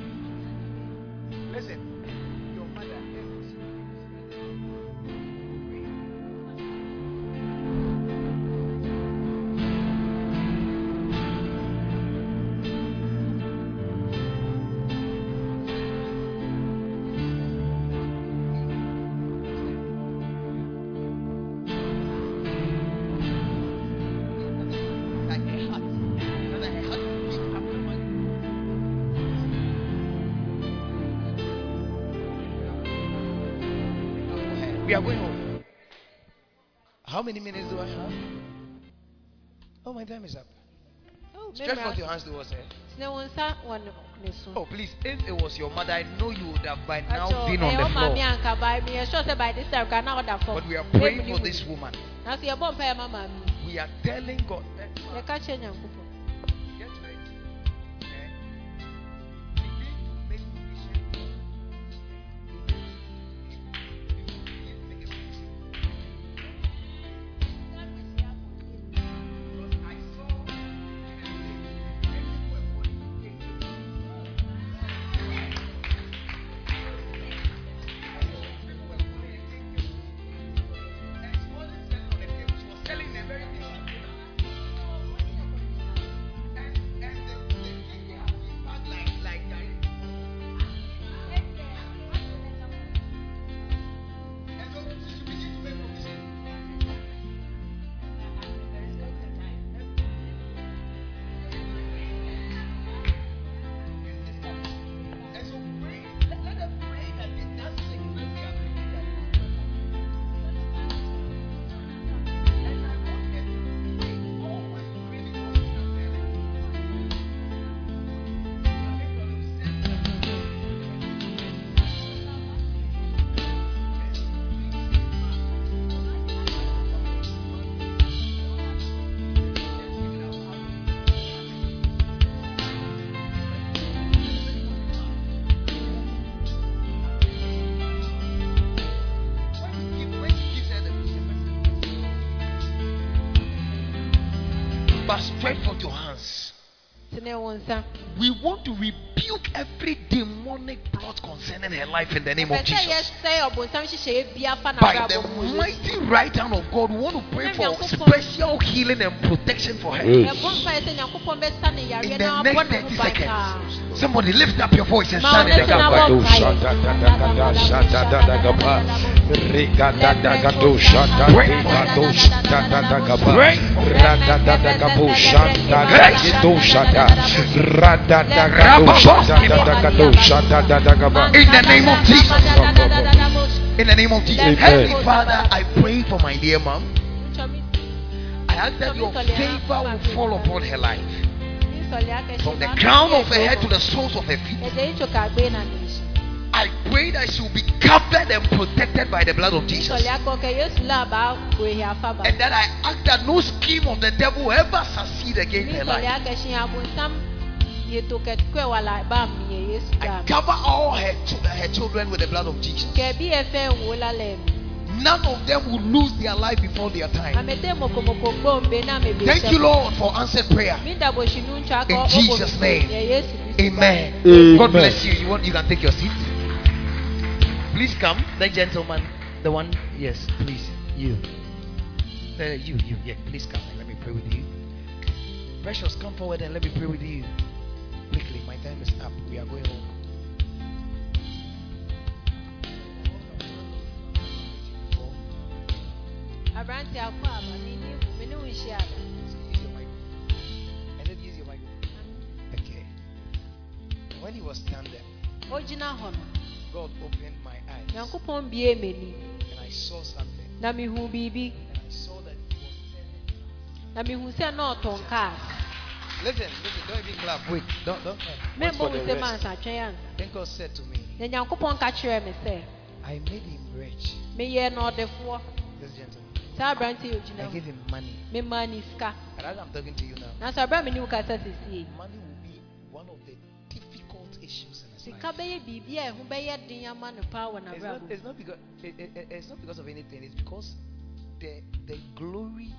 C: We are going home. How many minutes do I have? Oh, my time is up.
B: Oh,
C: Stretch forth your hands towards her.
B: Tene wo nsa wɔ ne ne so.
C: Oh, please, if it was your mother, I know you would have by now
B: Akyɛ,
C: been on
B: ɛyɛ
C: the floor.
B: me yɛ sure sɛ by this time kora na ɔda fam.
C: But we are praying for this woman.
B: Nanso yɛbɔ mpa yɛ ma.
C: We are telling God. Eh, We want to rebuke every demonic plot concerning her life in the name of Jesus.
B: yɛsɛe ɔbonsam nhyehyɛeɛ bi afa
C: By the
B: mu wɔ Yesu.
C: mighty right hand of God, we want to pray for special healing and protection for her.
A: Yes.
B: Yɛbɔ mpa yɛ sɛ Nyankopɔn bɛsa ne
C: In the next 30 seconds, somebody lift up your voice and
B: Ma
C: stand
B: wo
C: in the gap. In the name of Jesus. In the name of Jesus.
A: Amen.
C: Heavenly Father, I pray for my dear mom. I ask that your favor will fall upon her life. From the crown of her head to the soles of her feet. I pray that she will be covered and protected by the blood of Jesus. And that I ask that no scheme of the devil will ever succeed against her life. I cover all her, chil- uh, her children with the blood of Jesus. None of them will lose their life before their time. Thank you, Lord, for answered prayer.
B: In
C: In Jesus' name. Amen.
A: Amen.
C: God bless you. You want you can take your seat. Please come. The gentleman, the one, yes, please. You. Uh, you, you, yeah, please come and let me pray with you. Precious, come forward and let me pray with you. Quickly, my time is up. We are going home.
B: aberante akɔ aba mene mene wo nhyia da
C: Use your mic. I said use your mic. Okay. When he was standing,
B: ogyina hɔ no
C: God opened my eyes
B: nyankopɔn bie m'ani
C: and I saw something.
B: na mehu biribi
C: And I saw that he was selling.
B: na mehu sɛ na ɔtɔn kaa
C: Listen, listen, don't even clap. Wait, don't, don't. clap.
B: memmɔ
A: for
B: wo
A: the
B: nsɛm
A: rest?
B: ansatwɛn ansa
C: Then God said to me,
B: na nyankopɔn ka kyerɛɛ me sɛ
C: I made him rich.
B: meyɛ no ɔdefoɔ
C: This gentleman.
B: saa aberante yi ogyina
C: I
B: hɔ
C: gave him money.
B: memaa ne sika
C: And as I'm talking to you now,
B: nanso aberɛ me ne wo kasa sesie
C: money will be one of the difficult issues in his
B: sika
C: life.
B: bɛyɛ biribi a ɛho bɛyɛ den ama no paa wɔ
C: It's not,
B: n'abrabɔ
C: it's not because it, it- it's not because of anything. It's because the the glory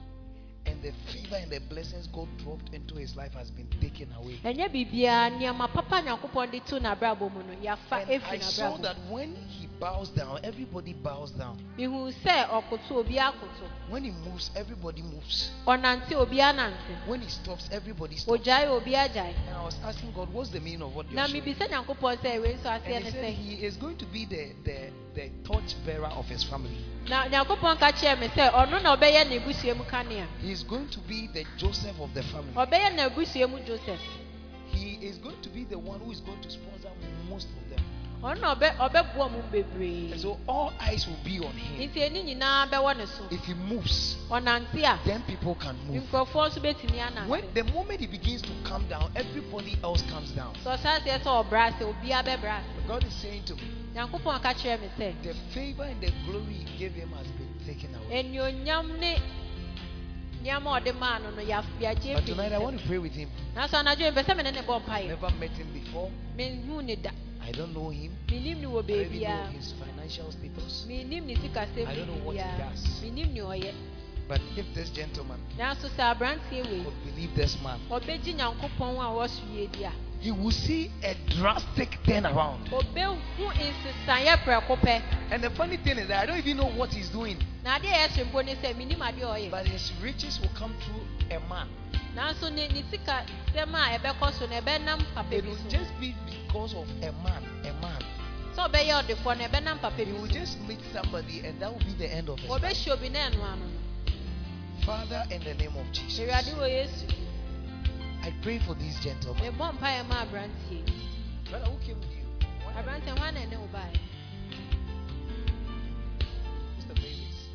C: and the favor and the blessings God dropped into his life has been taken away.
B: ɛnyɛ biribiara nneɛma papa nyankopɔn de to n'abrabɔ mu no yɛafa
C: And I saw that when he bows down, everybody bows down.
B: mihu sɛ ɔkoto obi akoto
C: When he moves, everybody moves.
B: ɔnante obi anante
C: When he stops, everybody stops.
B: ogyae obi agyae
C: And I was asking God, what's the meaning of what you're
B: na
C: showing?
B: mibisa nyankopɔn sɛ ewei nso aseɛ
C: And he said he is going to be the, the, the torch bearer of his family.
B: na nyankopɔn ka kyerɛ me na ɔbɛyɛ n'abusua mu
C: He is going to be the Joseph of the family.
B: ɔbɛyɛ n'abusua mu joseph
C: He is going to be the one who is going to sponsor most of them.
B: ɔno ɔbɛ ɔbɛboa mu bebree
C: And so all eyes will be on him.
B: nti eni nyinaa bɛwɔ ne so
C: If he moves,
B: ɔnante a
C: then people can move.
B: nkurɔfoɔ nso bɛtumi
C: When the moment he begins to come down, everybody else comes down.
B: sɛ ɔhyɛ aseɛ sɛ ɔbra ase obiara bɛbra ase
C: But God is saying to me,
B: nyankopɔn ka kyerɛ me sɛ
C: the favor and the glory he gave him has been taken away.
B: enuonyam ne
C: But tonight I want to pray with him.
B: nanso anadwo mpɛ sɛ mene ne bɔ mpaeɛ
C: Never met him before.
B: menhu ne da
C: I don't know him. I don't even know his financial status.
B: menim ne sikasɛm
C: I don't know what he does.
B: menim ne ɔyɛ
C: But if this gentleman
B: nanso sɛ aberanteɛ wei
C: could believe this man,
B: ɔbɛgye nyankopɔn a wɔso yie di a
C: he will see a drastic turnaround.
B: ɔbɛhu nsesaeɛ prɛko pɛ
C: And the funny thing is that I don't even know what he's doing.
B: na adeɛ a ɛhyɛ mpo ne sɛ menim adeɛ a ɔyɛ
C: But his riches will come through a man.
B: nanso ne ne sikasɛm a ɛbɛkɔ so no ɛbɛnam papa
C: It
B: bi
C: will
B: so
C: just be because of a man. A man.
B: sɛ ɔbɛyɛ ɔdefoɔ no ɛbɛnam papa
C: He
B: bi
C: will
B: so
C: just meet somebody and that will be the end of his life.
B: ɔbɛhyɛ obi na ɛno ano no
C: Father, in the name of Jesus,
B: awurade wɔ yesu
C: I pray for these gentlemen.
B: mebɔ mpaeɛ ma aberanteɛ yi.
C: Brother, who came with you?
B: aberanteɛ hɔ ana ɛne
C: Mr. Mavis.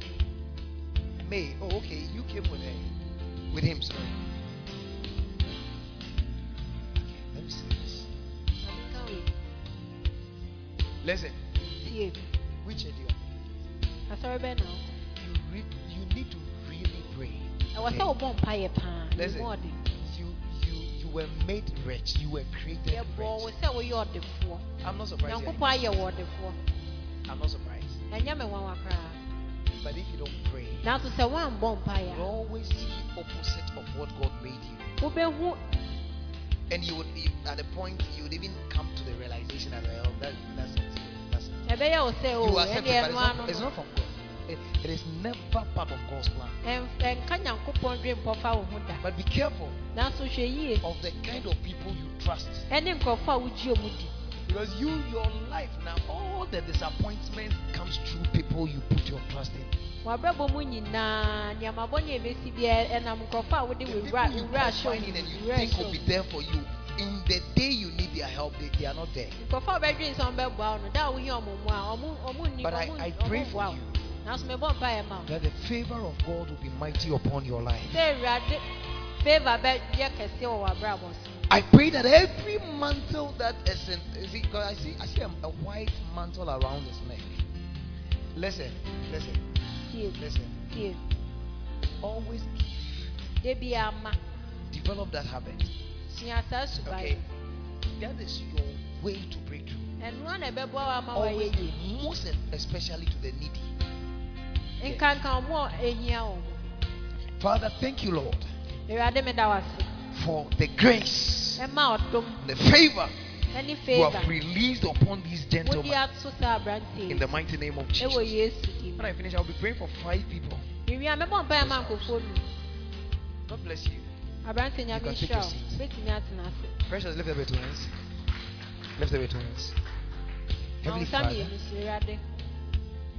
C: May. Oh, okay. You came with her. With him, sorry. Okay, let me see this.
B: Mamenka wei.
C: Listen,
B: tie
C: which are you?
B: asɔre bɛn na wo
C: You, re- you need to really pray.
B: ɛwɔ
C: okay?
B: sɛ wobɔ mpaeɛ paa
C: Listen. Were made rich. You were created rich.
B: sɛ woyɛ ɔdefoɔ
C: I'm not surprised. you're-
B: nyankopɔn eh? ayɛ wɔ ɔdefoɔ
C: I'm not surprised.
B: ɛnyɛ me nwanwa koraa
C: But if you don't pray,
B: nanso sɛ woambɔ mpaeɛ
C: you
B: a
C: always see opposite of what God made you. And you would, you, at the point, you would even come to the realization that, well, that, that's it. That's it. You accept it, but it's not, it's
B: no
C: not from God. It, it is never part of God's plan.
B: ɛm- ɛnka nyankopɔn dwe mpɔfa wo
C: But be careful
B: nanso hwɛ yie
C: of the kind of people you trust.
B: ɛne nkurɔfoɔ a wogye mu di
C: Because you, your life now, all the disappointment comes through people you put your trust in.
B: wabrabɔ mu nyinaa nneɛma bɔne a ɛbɛsi biara ɛnam nkurɔfoɔ a wode
C: The
B: wo
C: people
B: wura
C: you
B: wo wura ahyɛ
C: confide
B: wo
C: in and you
B: wura
C: think
B: ahyɛ
C: will be there for you, in the day you need their help, they, they are not there.
B: nkurɔfoɔ a wɔbɛdwene sɛ ɔmbɛboa wo no da a wohia ɔmo mu a ɔmo ɔmo nni
C: But I, I pray for you
B: nanso mebɔ mpaeɛ ma wo
C: that the favor of God will be mighty upon your life.
B: sɛ awurade favour bɛyɛ kɛseɛ wɔ w'abrabɔ so
C: I pray that every mantle that is in, is it, I see, I see a, a white mantle around his neck. Listen, listen,
B: tie
C: listen.
B: tie
C: Always give. Develop that habit.
B: sua saa suban
C: Okay, that is your way to breakthrough.
B: ɛnoa na ɛbɛboa wo ama
C: Always, most especially to the needy.
B: Nkanka ɔmo a ɛhia wɔ mo
C: Father, thank you, Lord,
B: awurade meda wo ase
C: for the grace, the favor you have released upon these gentlemen
B: ato saa aberanteɛ
C: in the mighty name of Jesus. When I finish, I'll be praying for five people.
B: mewie a mɛbɔ mpaeɛ ma nkurɔfoɔ nu
C: God bless you.
B: nyame
C: can take your seat. Precious, lift up your hands. Lift up your hands. Heavenly Father,
B: mmienu so awurade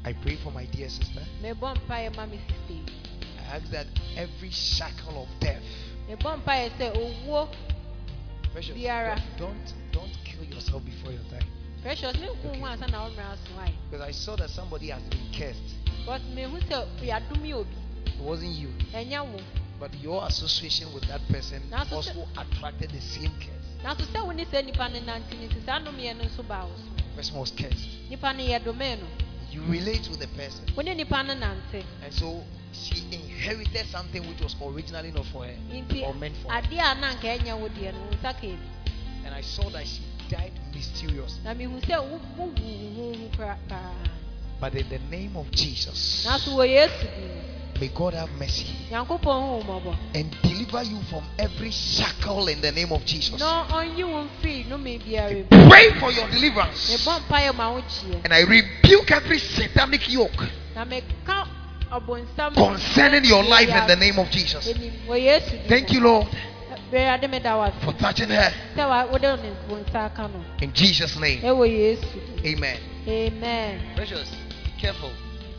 C: I pray for my dear sister.
B: mebɔ mpaeɛ ma me sista
C: I ask that every shackle of death,
B: mebɔ mpaeɛ sɛ owuo
C: precious,
B: Biara.
C: don't don't kill yourself before your time.
B: precious
C: Okay.
B: ho ansa na wɔmmra
C: Because I saw that somebody has been cursed.
B: but mehu sɛ yɛadom yɛ obi
C: It wasn't you, but your association with that person also attracted the same curse.
B: nanso sɛ wo ne saa nnipa no nante no nti saa nnomeɛ no nso baa wo so
C: The person was cursed.
B: Nnipa no yɛdomee no
C: You relate with the person,
B: wo ne nnipa no nante
C: and so she inherited something which was originally not for her or meant for her.
B: adeɛ a na anka ɛnyɛ wo deɛ no wo nsa ka bi
C: And I saw that she died mysteriously.
B: na mehu sɛ wo- wowu wo ho hu pra- paa
C: But in the name of Jesus,
B: nanso wɔ yesu din
C: May God have mercy
B: nyankopɔn hu wo mmɔbɔ
C: and deliver you from every shackle in the name of Jesus.
B: na ɔnyi wo mfiri nome biara mu
C: Pray for your deliverance.
B: mebɔ mpaeɛ ma wo kyeɛ
C: And I rebuke every satanic yoke
B: na meka ɔbonsam
C: concerning your life in the name of Jesus.
B: Anim, wɔ yesu din
C: Thank you, Lord,
B: Awurade meda wo ase
C: for touching her.
B: sɛ wa- wode ne wo nsa aka no
C: In Jesus' name.
B: ɛwɔ yesu din.
C: Amen.
B: amen
C: Precious, be careful.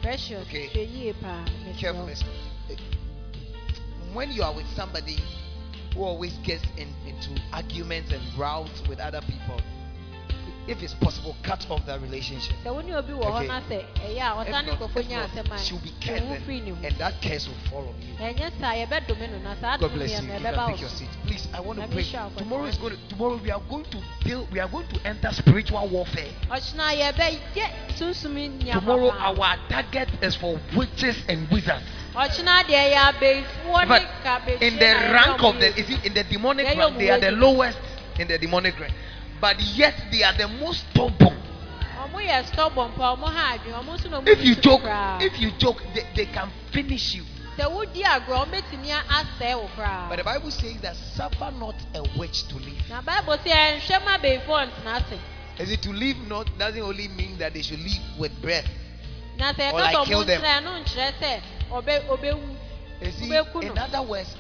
B: Precious
C: Okay.
B: hwɛ yie paa mesrɛ
C: Careful. When you are with somebody who always gets in, into arguments and rows with other people, if it's possible, cut off that relationship.
B: sɛ wo ne obi wɔ hɔ
C: Okay.
B: na sɛ ɛyɛ a
C: If not, if not, she'll be cursed and, that curse will fall on you.
B: ɛnyɛ saa yɛbɛdome no na saa
C: God bless you. You can take your seat. Please, I want to pray. Tomorrow is going to, tomorrow we are going to deal, we are going to enter spiritual warfare.
B: ɔkyena yɛbɛyɛ sunsumi nneɛma
C: Tomorrow our target is for witches and wizards.
B: ɔkyena deɛ yɛ abɛifoɔ
C: But in the rank of the
B: ɔmo
C: you in the demonic rank, they are the lowest in the demonic rank. But yet they are the most stubborn.
B: ɔmo yɛ stubborn pa ɔmo ha adwene ɔmo nso na ɔmo
C: If you
B: nsu
C: joke,
B: koraa.
C: if you joke, they, they can finish you.
B: sɛ wodi agorɔ ɔmo betumi asɛe wo koraa
C: But the Bible says that suffer not a witch to live.
B: na bible sɛ ɛnhwɛ ma abɛifoɔ ntena ase
C: Is it to live not doesn't only mean that they should live with breath.
B: na sɛ
C: Or
B: ɛka
C: like
B: sɛ
C: kill
B: ɔmo
C: them.
B: nkyerɛ no nkyerɛ sɛ ɔbɛ ɔbɛwu
C: You see,
B: Ubeku
C: in
B: no.
C: other words,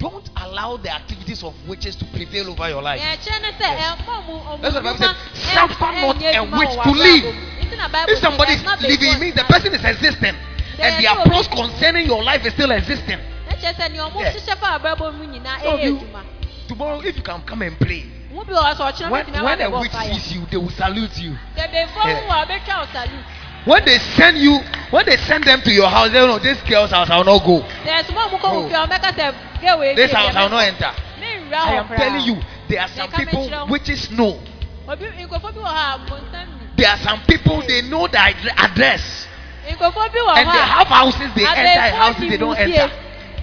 C: don't allow the activities of witches to prevail over your life.
B: nea ɛkyerɛ ne sɛ
C: Yes.
B: ɛmfa ɔmo ɔmo
C: That's what the Bible
B: nnwuma
C: said, "Suffer
B: ɛ-
C: not
B: ɛnyɛ
C: a
B: adwuma
C: witch
B: wɔ
C: to
B: w'abrabɔ
C: live."
B: mu. Nti na Bible
C: If
B: sɛ
C: somebody is
B: ɛmma abɛifoɔ
C: living, it means the
B: ntena
C: person is existing. And the
B: There is
C: approach
B: no-
C: concerning your life is still existing.
B: ɛkyerɛ sɛ nea ɔmo
C: Yes.
B: hyehyɛ fa abrabɔ mu nyinaa
C: Some of
B: ɛyɛ
C: you-
B: adwuma
C: Tomorrow, if you can come and pray,
B: mo bi wɔ hɔ sɛ ɔkyerɛ
C: when,
B: betumi
C: when
B: aba
C: a
B: bɛbɔ
C: witch
B: fire
C: sees you, they will salute you.
B: sɛ abɛifoɔ
C: Yeah.
B: mu wɔ a ɔbɛtwa wo salute
C: When they send you, when they send them to your house, they know this girl's house, I will not go.
B: sɛ ɛsoma ɔmo kɔ
C: Oh.
B: Wo fie a ɔbɛka sɛ gɛ wei
C: This house, I will not enter. I am telling you, there are some people
B: mekyerɛ wo.
C: witches know.
B: obi nkɔfo bi wɔ hɔ a bonsam ni
C: There are some people they know the address.
B: nkɔfo bi wɔ
C: And they have houses they enter, houses they don't enter.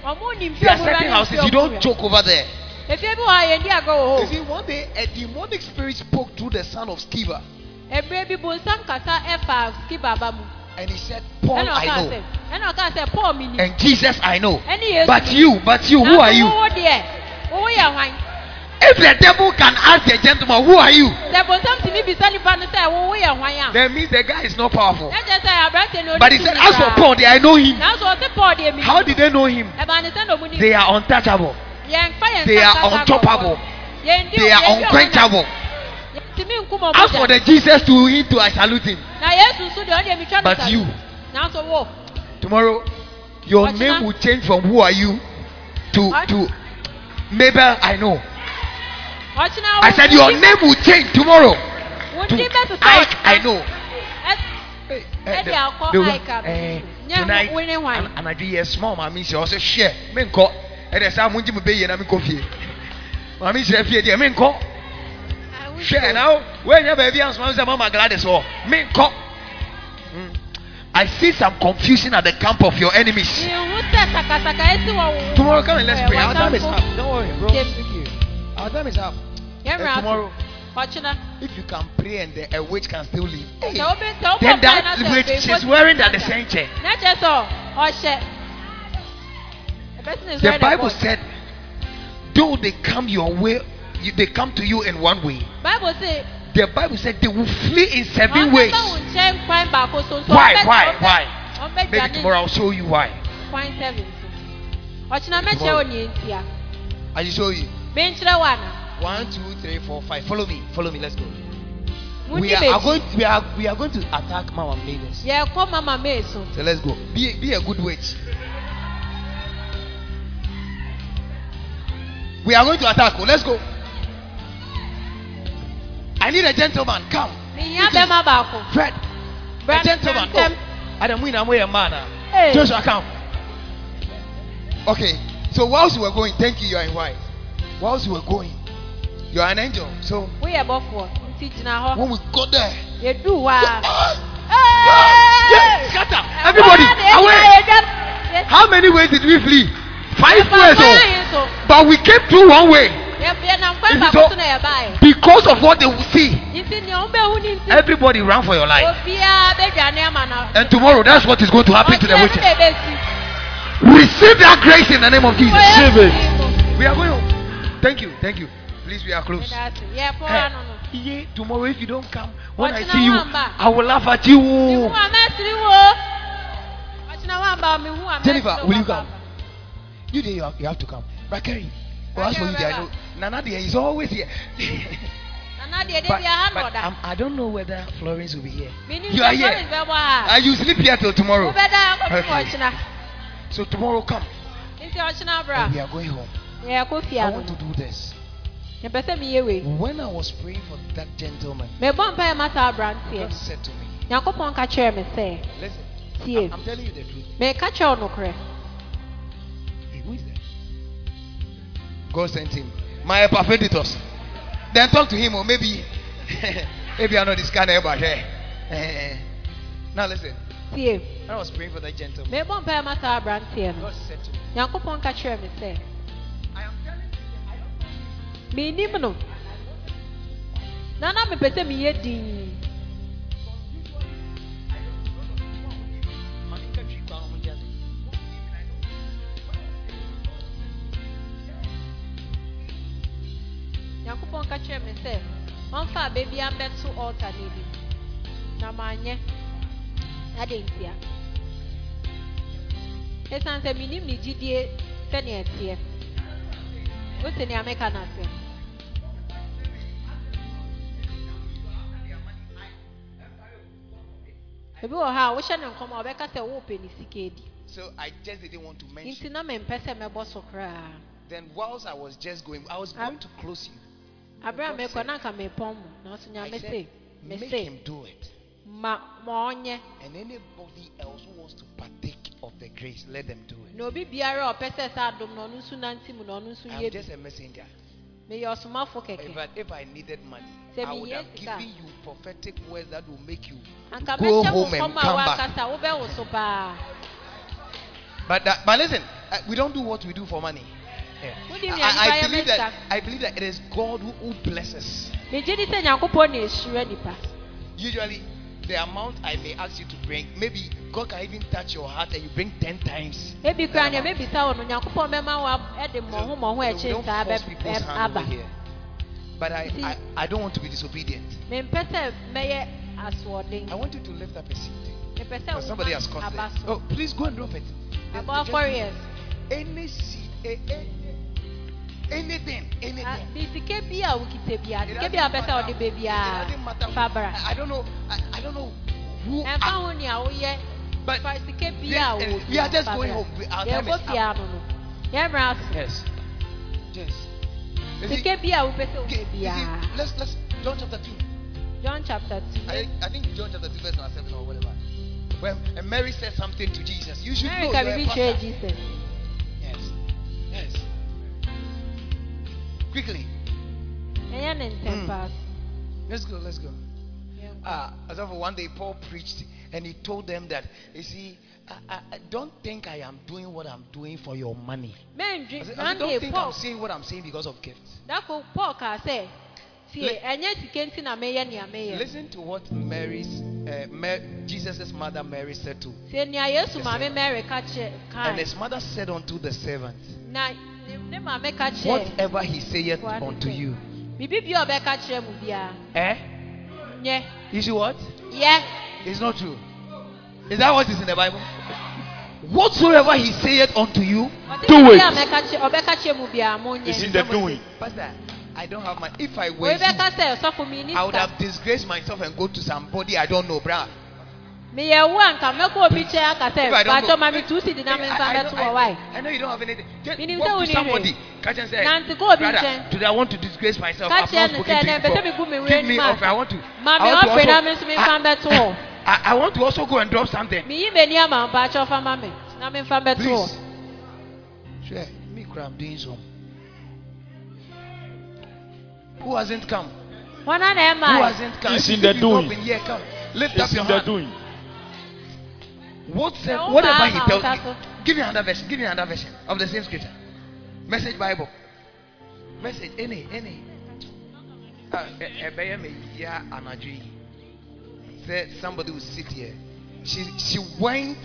B: ɔmo nim fie
C: There are certain houses you don't joke over there.
B: efie bi wɔ hɔ a yɛn di agorɔ wɔ
C: You see, one day a demonic spirit spoke through the son of Sceva, And he said, Paul, I know. And Jesus, I know. But you, but you, who are you? If the devil can ask the gentleman, who are you? That means the guy is not powerful. But he said, as for Paul, they, I know him. How did they know him? They are untouchable. They are
B: untouchable.
C: They are unquenchable
B: yɛntumi nkum ɔmo
C: As
B: da.
C: for the Jesus to him, to I salute him.
B: na yesu nso deɛ ɔdeɛ mi twa no
C: But
B: sa-
C: you,
B: nanso wo
C: tomorrow, your name will change from who are you to to Mabel. I know. I said your name will change tomorrow to
B: sɛ
C: Ike. I know.
B: Ɛ-
C: Eh,
B: Ɛde
C: the- the- eh,
B: Nyɛ
C: tonight, an- anadwo yɛ small maame nhyɛ ɔsɛ hwɛ menkɔ ɛdɛ saa mo ngye me bɛyie na menkɔ fie maame nhyɛ fie deɛ menkɔ hwɛ na wo woanya baabi ansoma sɛ mama gladys hɔ menkɔ Mm. I see some confusion at the camp of your enemies.
B: ihu sɛ sakasaka esi wɔ wo
C: Tomorrow, come and let's pray. Our time is up. Don't worry, bro. Thank you. Our time is up.
B: Aso.
C: tomorrow, if you can pray and the, a witch can still live. Hey,
B: sɛ wobi sɛ wobɔ
C: then that witch, she's wearing that the same chair.
B: na kyerɛ sɛ ɔhyɛ The person is
C: The
B: wearing a
C: Bible said, though they come your way, you, they come to you in one way.
B: Bible say
C: The Bible said they will flee in seven ways. Why? Why? Why? Maybe tomorrow I'll show you why. Tomorrow. I show you. One, two, three, four, five. Follow me. Follow me. Let's go. We are, are going. We are. We are going to attack Mama Mavis.
B: yɛkɔ mama mee so
C: let's go. Be be a good witch. We are going to attack. Let's go. I need a gentleman. Come.
B: mehia
C: It is
B: bɛma baako
C: Fred. A gentleman.
B: Ntɛm.
C: Oh, Adam, we know a man. ah.
B: Hey.
C: Joshua, come. Okay. So whilst you were going, thank you. You are in white. Whilst you were going, you are an angel. So
B: nti gyina hɔ
C: when we got there,
B: yɛduu hɔ a
C: Yes, scatter. Everybody, away. How many ways did we flee? Five ways. Oh. But we came through one way so? because of what they will see. Everybody run for your life.
B: ama no
C: And tomorrow, that's what is going to happen to the
B: ne bɛbɛsi
C: Receive that grace in the name of Jesus.
A: Receive it.
C: We are going home. Thank you. Thank you. Please, we are close.
B: Yeah, poor
C: Hey,
B: no no.
C: yeah, tomorrow, if you don't come, when I see you. I will laugh at you. Jennifer, will you come? You you have, to come. Rakari, well, as for you there, I know. Nana there is always here. But
B: bi aha na
C: but um, I don't know whether Florence will be here. You are here. Uh, you sleep here till tomorrow. Okay. So tomorrow come. And we are going home.
B: Yɛ kɔ fie
C: I want to do this.
B: Yɛpɛ sɛ meyɛ wei.
C: When I was praying for that gentleman,
B: Mebɔ mpaeɛ ma saa aberanteɛ.
C: God said to me,
B: Nyankopɔn ka kyerɛɛ me sɛ,
C: Listen. I'm, I'm telling you the truth. God sent him. My epaphroditus. Then talk to him, or maybe, maybe I know this kind of but hey. Now listen.
B: Tie.
C: I was praying for that gentleman,
B: Mebɔ mpaeɛ ma saa aberanteɛ no.
C: God said to me,
B: Nyankopɔn ka kyerɛɛ me sɛ,
C: I am telling you, I don't
B: menim no. Na na mepɛ sɛ meyɛ din. Nyankopɔn ka kyerɛɛ me sɛ, ɔmfa aba bi ambɛto altar no anim. Na manyɛ. Adɛn ntia? Esiane sɛ menim ne gyidie sɛnea ɛteɛ. Wote nea meka no ase. ebi wɔ ha a wohyɛ ne nkɔm a ɔbɛka sɛ wopɛ ne sika edi
C: So I just didn't want to
B: nti
C: mention.
B: na mempɛ sɛ mɛbɔ so koraa
C: Then whilst I was just going, I was going to close you.
B: Abere a na nka mepɔn mu nanso
C: I
B: nyame se
C: make
B: mese
C: him do it.
B: ma ma ɔnyɛ
C: And anybody else who wants to partake of the grace, let them do it.
B: na obi biara ɔpɛ sɛ sɛ adom na ɔno nso nante mu na ɔno nso
C: I'm just a messenger.
B: meyɛ ɔsomafo kɛkɛ
C: fact, if I needed money,
B: Sɛ
C: I would have given you prophetic words that will make you
B: anka
C: go home and come back.
B: woakasa wobɛwo so paa
C: But that, but listen, uh, we don't do what we do for money. Yeah.
B: What do you mean?
C: I, I believe that? I believe that it is God who, who blesses.
B: megye di sɛ nyankopɔn na ɛhyira nipa
C: Usually, the amount I may ask you to bring, maybe God can even touch your heart and you bring ten times.
B: ebi koraa nea
C: that amount.
B: mɛbisa wo oh, no nyankopɔn bɛma wo ɛde mmɔho mmɔho
C: So we don't force people's hand over here. But I, I, I don't want to be disobedient.
B: mempɛ sɛ mɛyɛ asoɔden
C: I want you to lift up a seat.
B: mepɛ sɛ
C: Because somebody has caught it. Oh, please go and drop it. The-
B: aba
C: the
B: afɔre
C: gentleman- Any seed, a, a, anything, anything.
B: De sika bi a wokita bia
C: It
B: sika
C: doesn't
B: bi a wopɛ sɛ
C: matter-
B: bɛ
C: it doesn't matter who- I, I don't know. I, I don't know who.
B: ɛmfa
C: I-
B: ho nea woyɛ
C: But
B: fa sika bi a
C: we are just going home. We- our time
B: yɛkɔ
C: is
B: fie
C: up.
B: ano no yɛmmra ase
C: Yes. Yes. You see-
B: sika bi a wopɛ sɛ
C: Okay,
B: wowɔ
C: see, let's let's John chapter two.
B: john chapter 2
C: I, I think John chapter two verse number seven or whatever. When and Mary said something to Jesus, you should
B: mary
C: know.
B: ka
C: you're a
B: biribi
C: pastor.
B: kyerɛ jesus
C: Quickly,
B: ɛnyɛ ne ntɛm
C: Mm. let's go. Let's go. Ah, as of one day, Paul preached and he told them that you see, I, I, don't think I am doing what I'm doing for your money. I said, I don't think I'm saying what I'm saying because of gifts.
B: dako paul kaa sɛ tie
C: Li-
B: ɛnyɛ sika nti na meyɛ nea meyɛ
C: Listen to what Mary's, uh, Mar- Jesus' mother Mary said to,
B: tie nea yesu
C: The servant.
B: mary
C: and his mother said unto the servant,
B: na ne ne maame ka kyerɛ
C: Whatever he saith
B: What
C: unto
B: is it?
C: you,
B: biribi bi a ɔbɛka kyerɛ mu biara
C: eh?
B: Yeah.
C: You see what?
B: Yeah.
C: It's not true. Is that what is in the Bible? Whatsoever he saith unto you,
A: Do it.
B: a mɛka kyerɛ mu biara
A: It's in
B: nyɛ
A: the
C: Somebody
A: doing.
C: Pastor, I don't have my. If I were
B: oyi bɛka
C: you,
B: sɛ ɔsɔfo mi
C: I would have disgraced myself and go to somebody I don't know, bruh.
B: Meyɛ wu a nka mɛkɔ obi kyɛn aka
C: I don't
B: bàtɔ
C: know-
B: ma mi tu si di na mi
C: I-
B: nfa
C: I
B: bɛto
C: know-
B: wɔ
C: I-
B: wae
C: I know you don't have anything. Just
B: Meaning
C: walk to somebody.
B: it.
C: Catch and
B: Nanti kɔ obi
C: brother,
B: nkyɛn.
C: today I want to disgrace myself.
B: Ka
C: I've
B: kyerɛ
C: not
B: no
C: spoken
B: sɛ
C: to you
B: ɛnɛ,
C: before.
B: bɛsɛ mi gu mi
C: Give
B: wura
C: me
B: anim a-
C: offer. I want to.
B: Ma
C: I
B: mi
C: want to
B: ɔpɛ na
C: also-
B: mi nso mi
C: I-
B: nfa bɛto wɔ
C: I, I want to also go and drop something.
B: mi yi mɛ ni ama mpatsɔ fama mi na mi nfa bɛto
C: Please.
B: wɔ
C: Sure. Me, cry, I'm doing some. Who hasn't come?
B: wɔn na na
C: Who hasn't come?
A: It's in the
C: you've not
A: doing.
C: been here, come. Lift up
A: It's
C: your
A: in the doing.
C: What whatever he tells you. Give me another version. Give me another version of the same scripture. Message Bible. Message any any. Ah, ɛbɛyɛ me yia anadwo yi. Sɛ somebody will sit here. She she went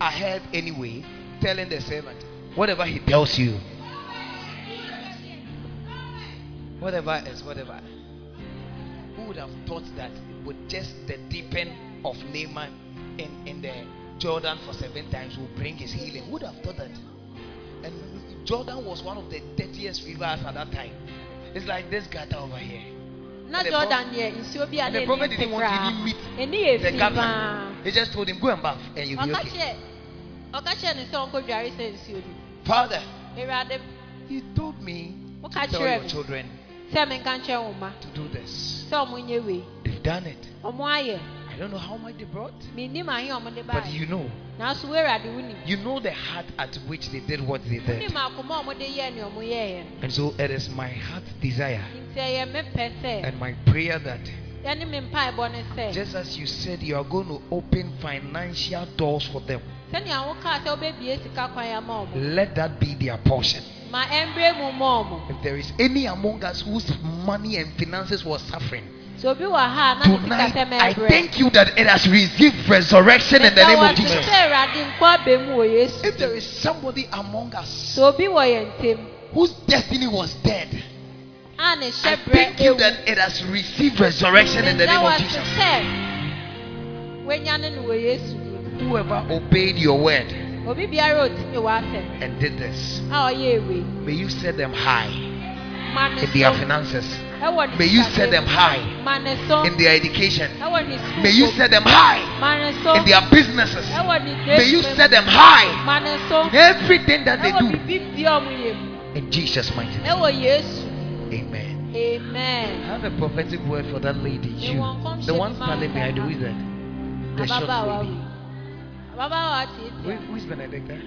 C: ahead anyway telling the servant, whatever he tells you, whatever is whatever. Who would have thought that with just the dipping of Naaman in, in the Jordan for seven times will bring his healing? Who would have thought that? And Jordan was one of the dirtiest rivers at that time. It's like this gutter over here. Not
B: jordan yɛ nsuo bi a
C: And the prophet didn't want to even meet the governor. He just told him, Go and bath and you'll be okay.
B: kyerɛ ɔka kyerɛ ne sɛ ɔnkɔ dware sɛ nsuo no
C: Father, you told me to tell your children
B: sɛ menka nkyerɛ
C: to do this.
B: sɛ ɔmo nyɛ wei
C: They've done it.
B: Ɔmo ayɛ
C: I don't know how much they brought,
B: menim ahe ɔmo de
C: but you know.
B: nanso wo ewurade wonim
C: You know the heart at which they did what they did.
B: wonim akoma a ɔmo de yɛɛ ne ɔmo yɛeɛ no
C: And so it is my heart desire
B: nti ɛyɛ me pɛ sɛ
C: and my prayer that
B: ɛne me mpaebɔ ne sɛ
C: just as you said you are going to open financial doors for them,
B: sɛnea wokaa sɛ wobɛbie sika kwan ama ɔmo
C: let that be their portion.
B: ma ɛmbrɛ mu ma ɔmo
C: If there is any among us whose money and finances was suffering,
B: sɛ obi wɔ ha a na ne sika
C: tonight I thank you that it has received resurrection in the name of Jesus.
B: sɛ awurade nkɔ aba mu wɔ yesu.
C: If there is somebody among us
B: sɛ obi wɔ yɛn ntam
C: whose destiny was dead, I thank you that it has received resurrection in the name of Jesus.
B: sɛ wanyane no wɔ yesu dim
C: Whoever obeyed your word
B: obi biara a otumi wɔ asɛm
C: and did this,
B: a ɔyɛ ewe
C: may you set them high in their finances. May you set them high
B: ma ne so
C: in their education.
B: ɛwɔ ne sukuu
C: May you set them high
B: ma ne so
C: in their businesses. May you set them high
B: ma ne so
C: in everything that they do.
B: biribi bia ɔmo yɛ mu
C: In Jesus' mighty name.
B: yesu
C: Amen. I have a prophetic word for that lady. You, the one standing behind is that? The short lady. who is Benedicta?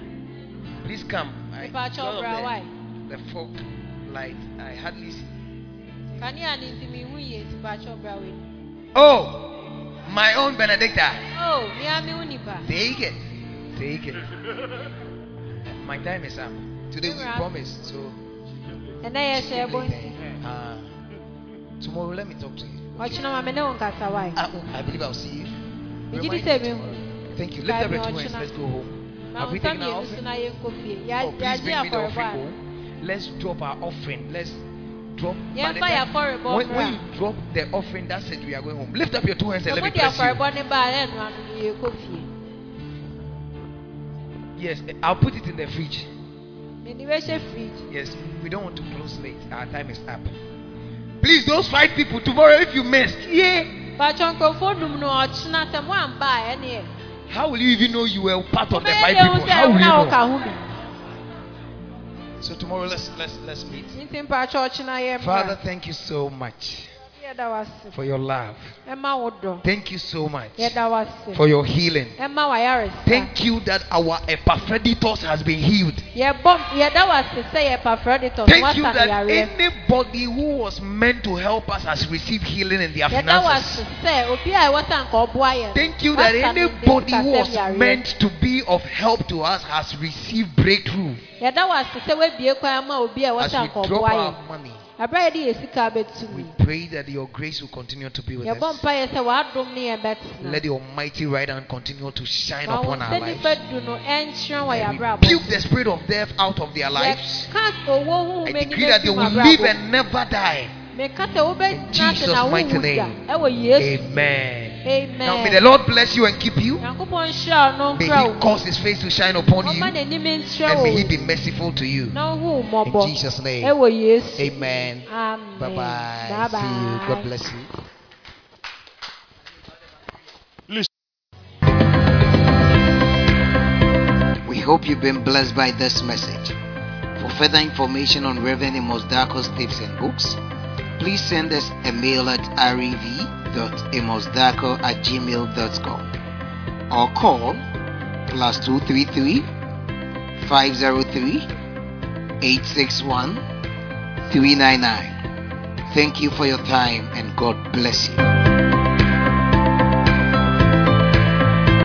C: Please come. I,
B: Mpacho
C: because of
B: bra why?
C: the, the light, I hardly see. Oh, my own Benedicta.
B: oh mia mi hu nipa
C: Take it. Take it. My time is up. Today we promised. So
B: hyɛ ɛbɔ nti
C: uh, tomorrow let me talk to you.
B: ɔkyena ma me ne wo nkasa wae
C: I, I believe I'll see you. Me tomorrow. Thank you. Lift up your two hands. Let's go home. Have we taken our offering?
B: na yɛnkɔ fie
C: Oh, please bring me the offering bowl. Let's drop our offering. Let's drop. by the
B: yɛmfa
C: time-
B: yɛ afɔrebɔ
C: when, when you drop the offering, that's it. We are going home. Lift up your two hands and let me bless you.
B: afɔrebɔ ne baa na ɛnoa no no yɛkɔ fie
C: Yes, I'll put it in the fridge.
B: mede bɛhyɛ fridge
C: Yes, we don't want to close late. Our time is up. Please, those five people tomorrow, if you missed, yeah.
B: paatwa nkurɔfoɔ num no ɔkyena sɛ moamba a ɛneɛ
C: How will you even know you were part of the five people? How will you know? So tomorrow, let's let's let's meet.
B: nti mpaatwa ɔkyena yɛ
C: Father, thank you so much for your love. Thank you so much for your healing. Thank you that our Epaphroditus has been healed.
B: yɛbɔ yɛda wase sɛ yɛ paphroditɔs
C: Thank you that anybody who was meant to help us has received healing in their finances.
B: sɛ obi a ɛwɔ sɛ anka ɔboa yɛn
C: Thank you that anybody who was meant to be of help to us has received breakthrough
B: yɛda wase sɛ woabie kwan obi a ɛwɔ
C: as we drop our money.
B: Aberɛ a yɛde yɛ sika bɛtu
C: We pray that your grace will continue to be with us.
B: mpayɛ sɛ w'adom ne yɛ bɛtena
C: Let the Almighty right hand continue to shine upon our lives.
B: nifa du no ɛnkyerɛ wɔ yɛ
C: And we
B: abrabɔ
C: rebuke the spirit of death out of their lives.
B: yɛka owó huhu
C: I decree that they will live and never die.
B: meka sɛ wobɛgyina ase
C: Jesus' mighty name. Amen.
B: Amen
C: Now may the Lord bless you and keep you.
B: nyankopɔn nhyira wo no
C: May
B: nkura
C: He
B: wo
C: cause His face to shine upon you.
B: ɔma n'anim nkyerɛ
C: And may He be merciful to you.
B: na wohu wo
C: In Jesus' name. Amen.
B: amen
C: Bye bye. See you. God bless you. We hope you've been blessed by this message. For further information on Reverend Amos tips and books, please send us a mail at rev.amosdaco at gmail.com or call plus 233 503 861 399. Thank you for your time and God bless you.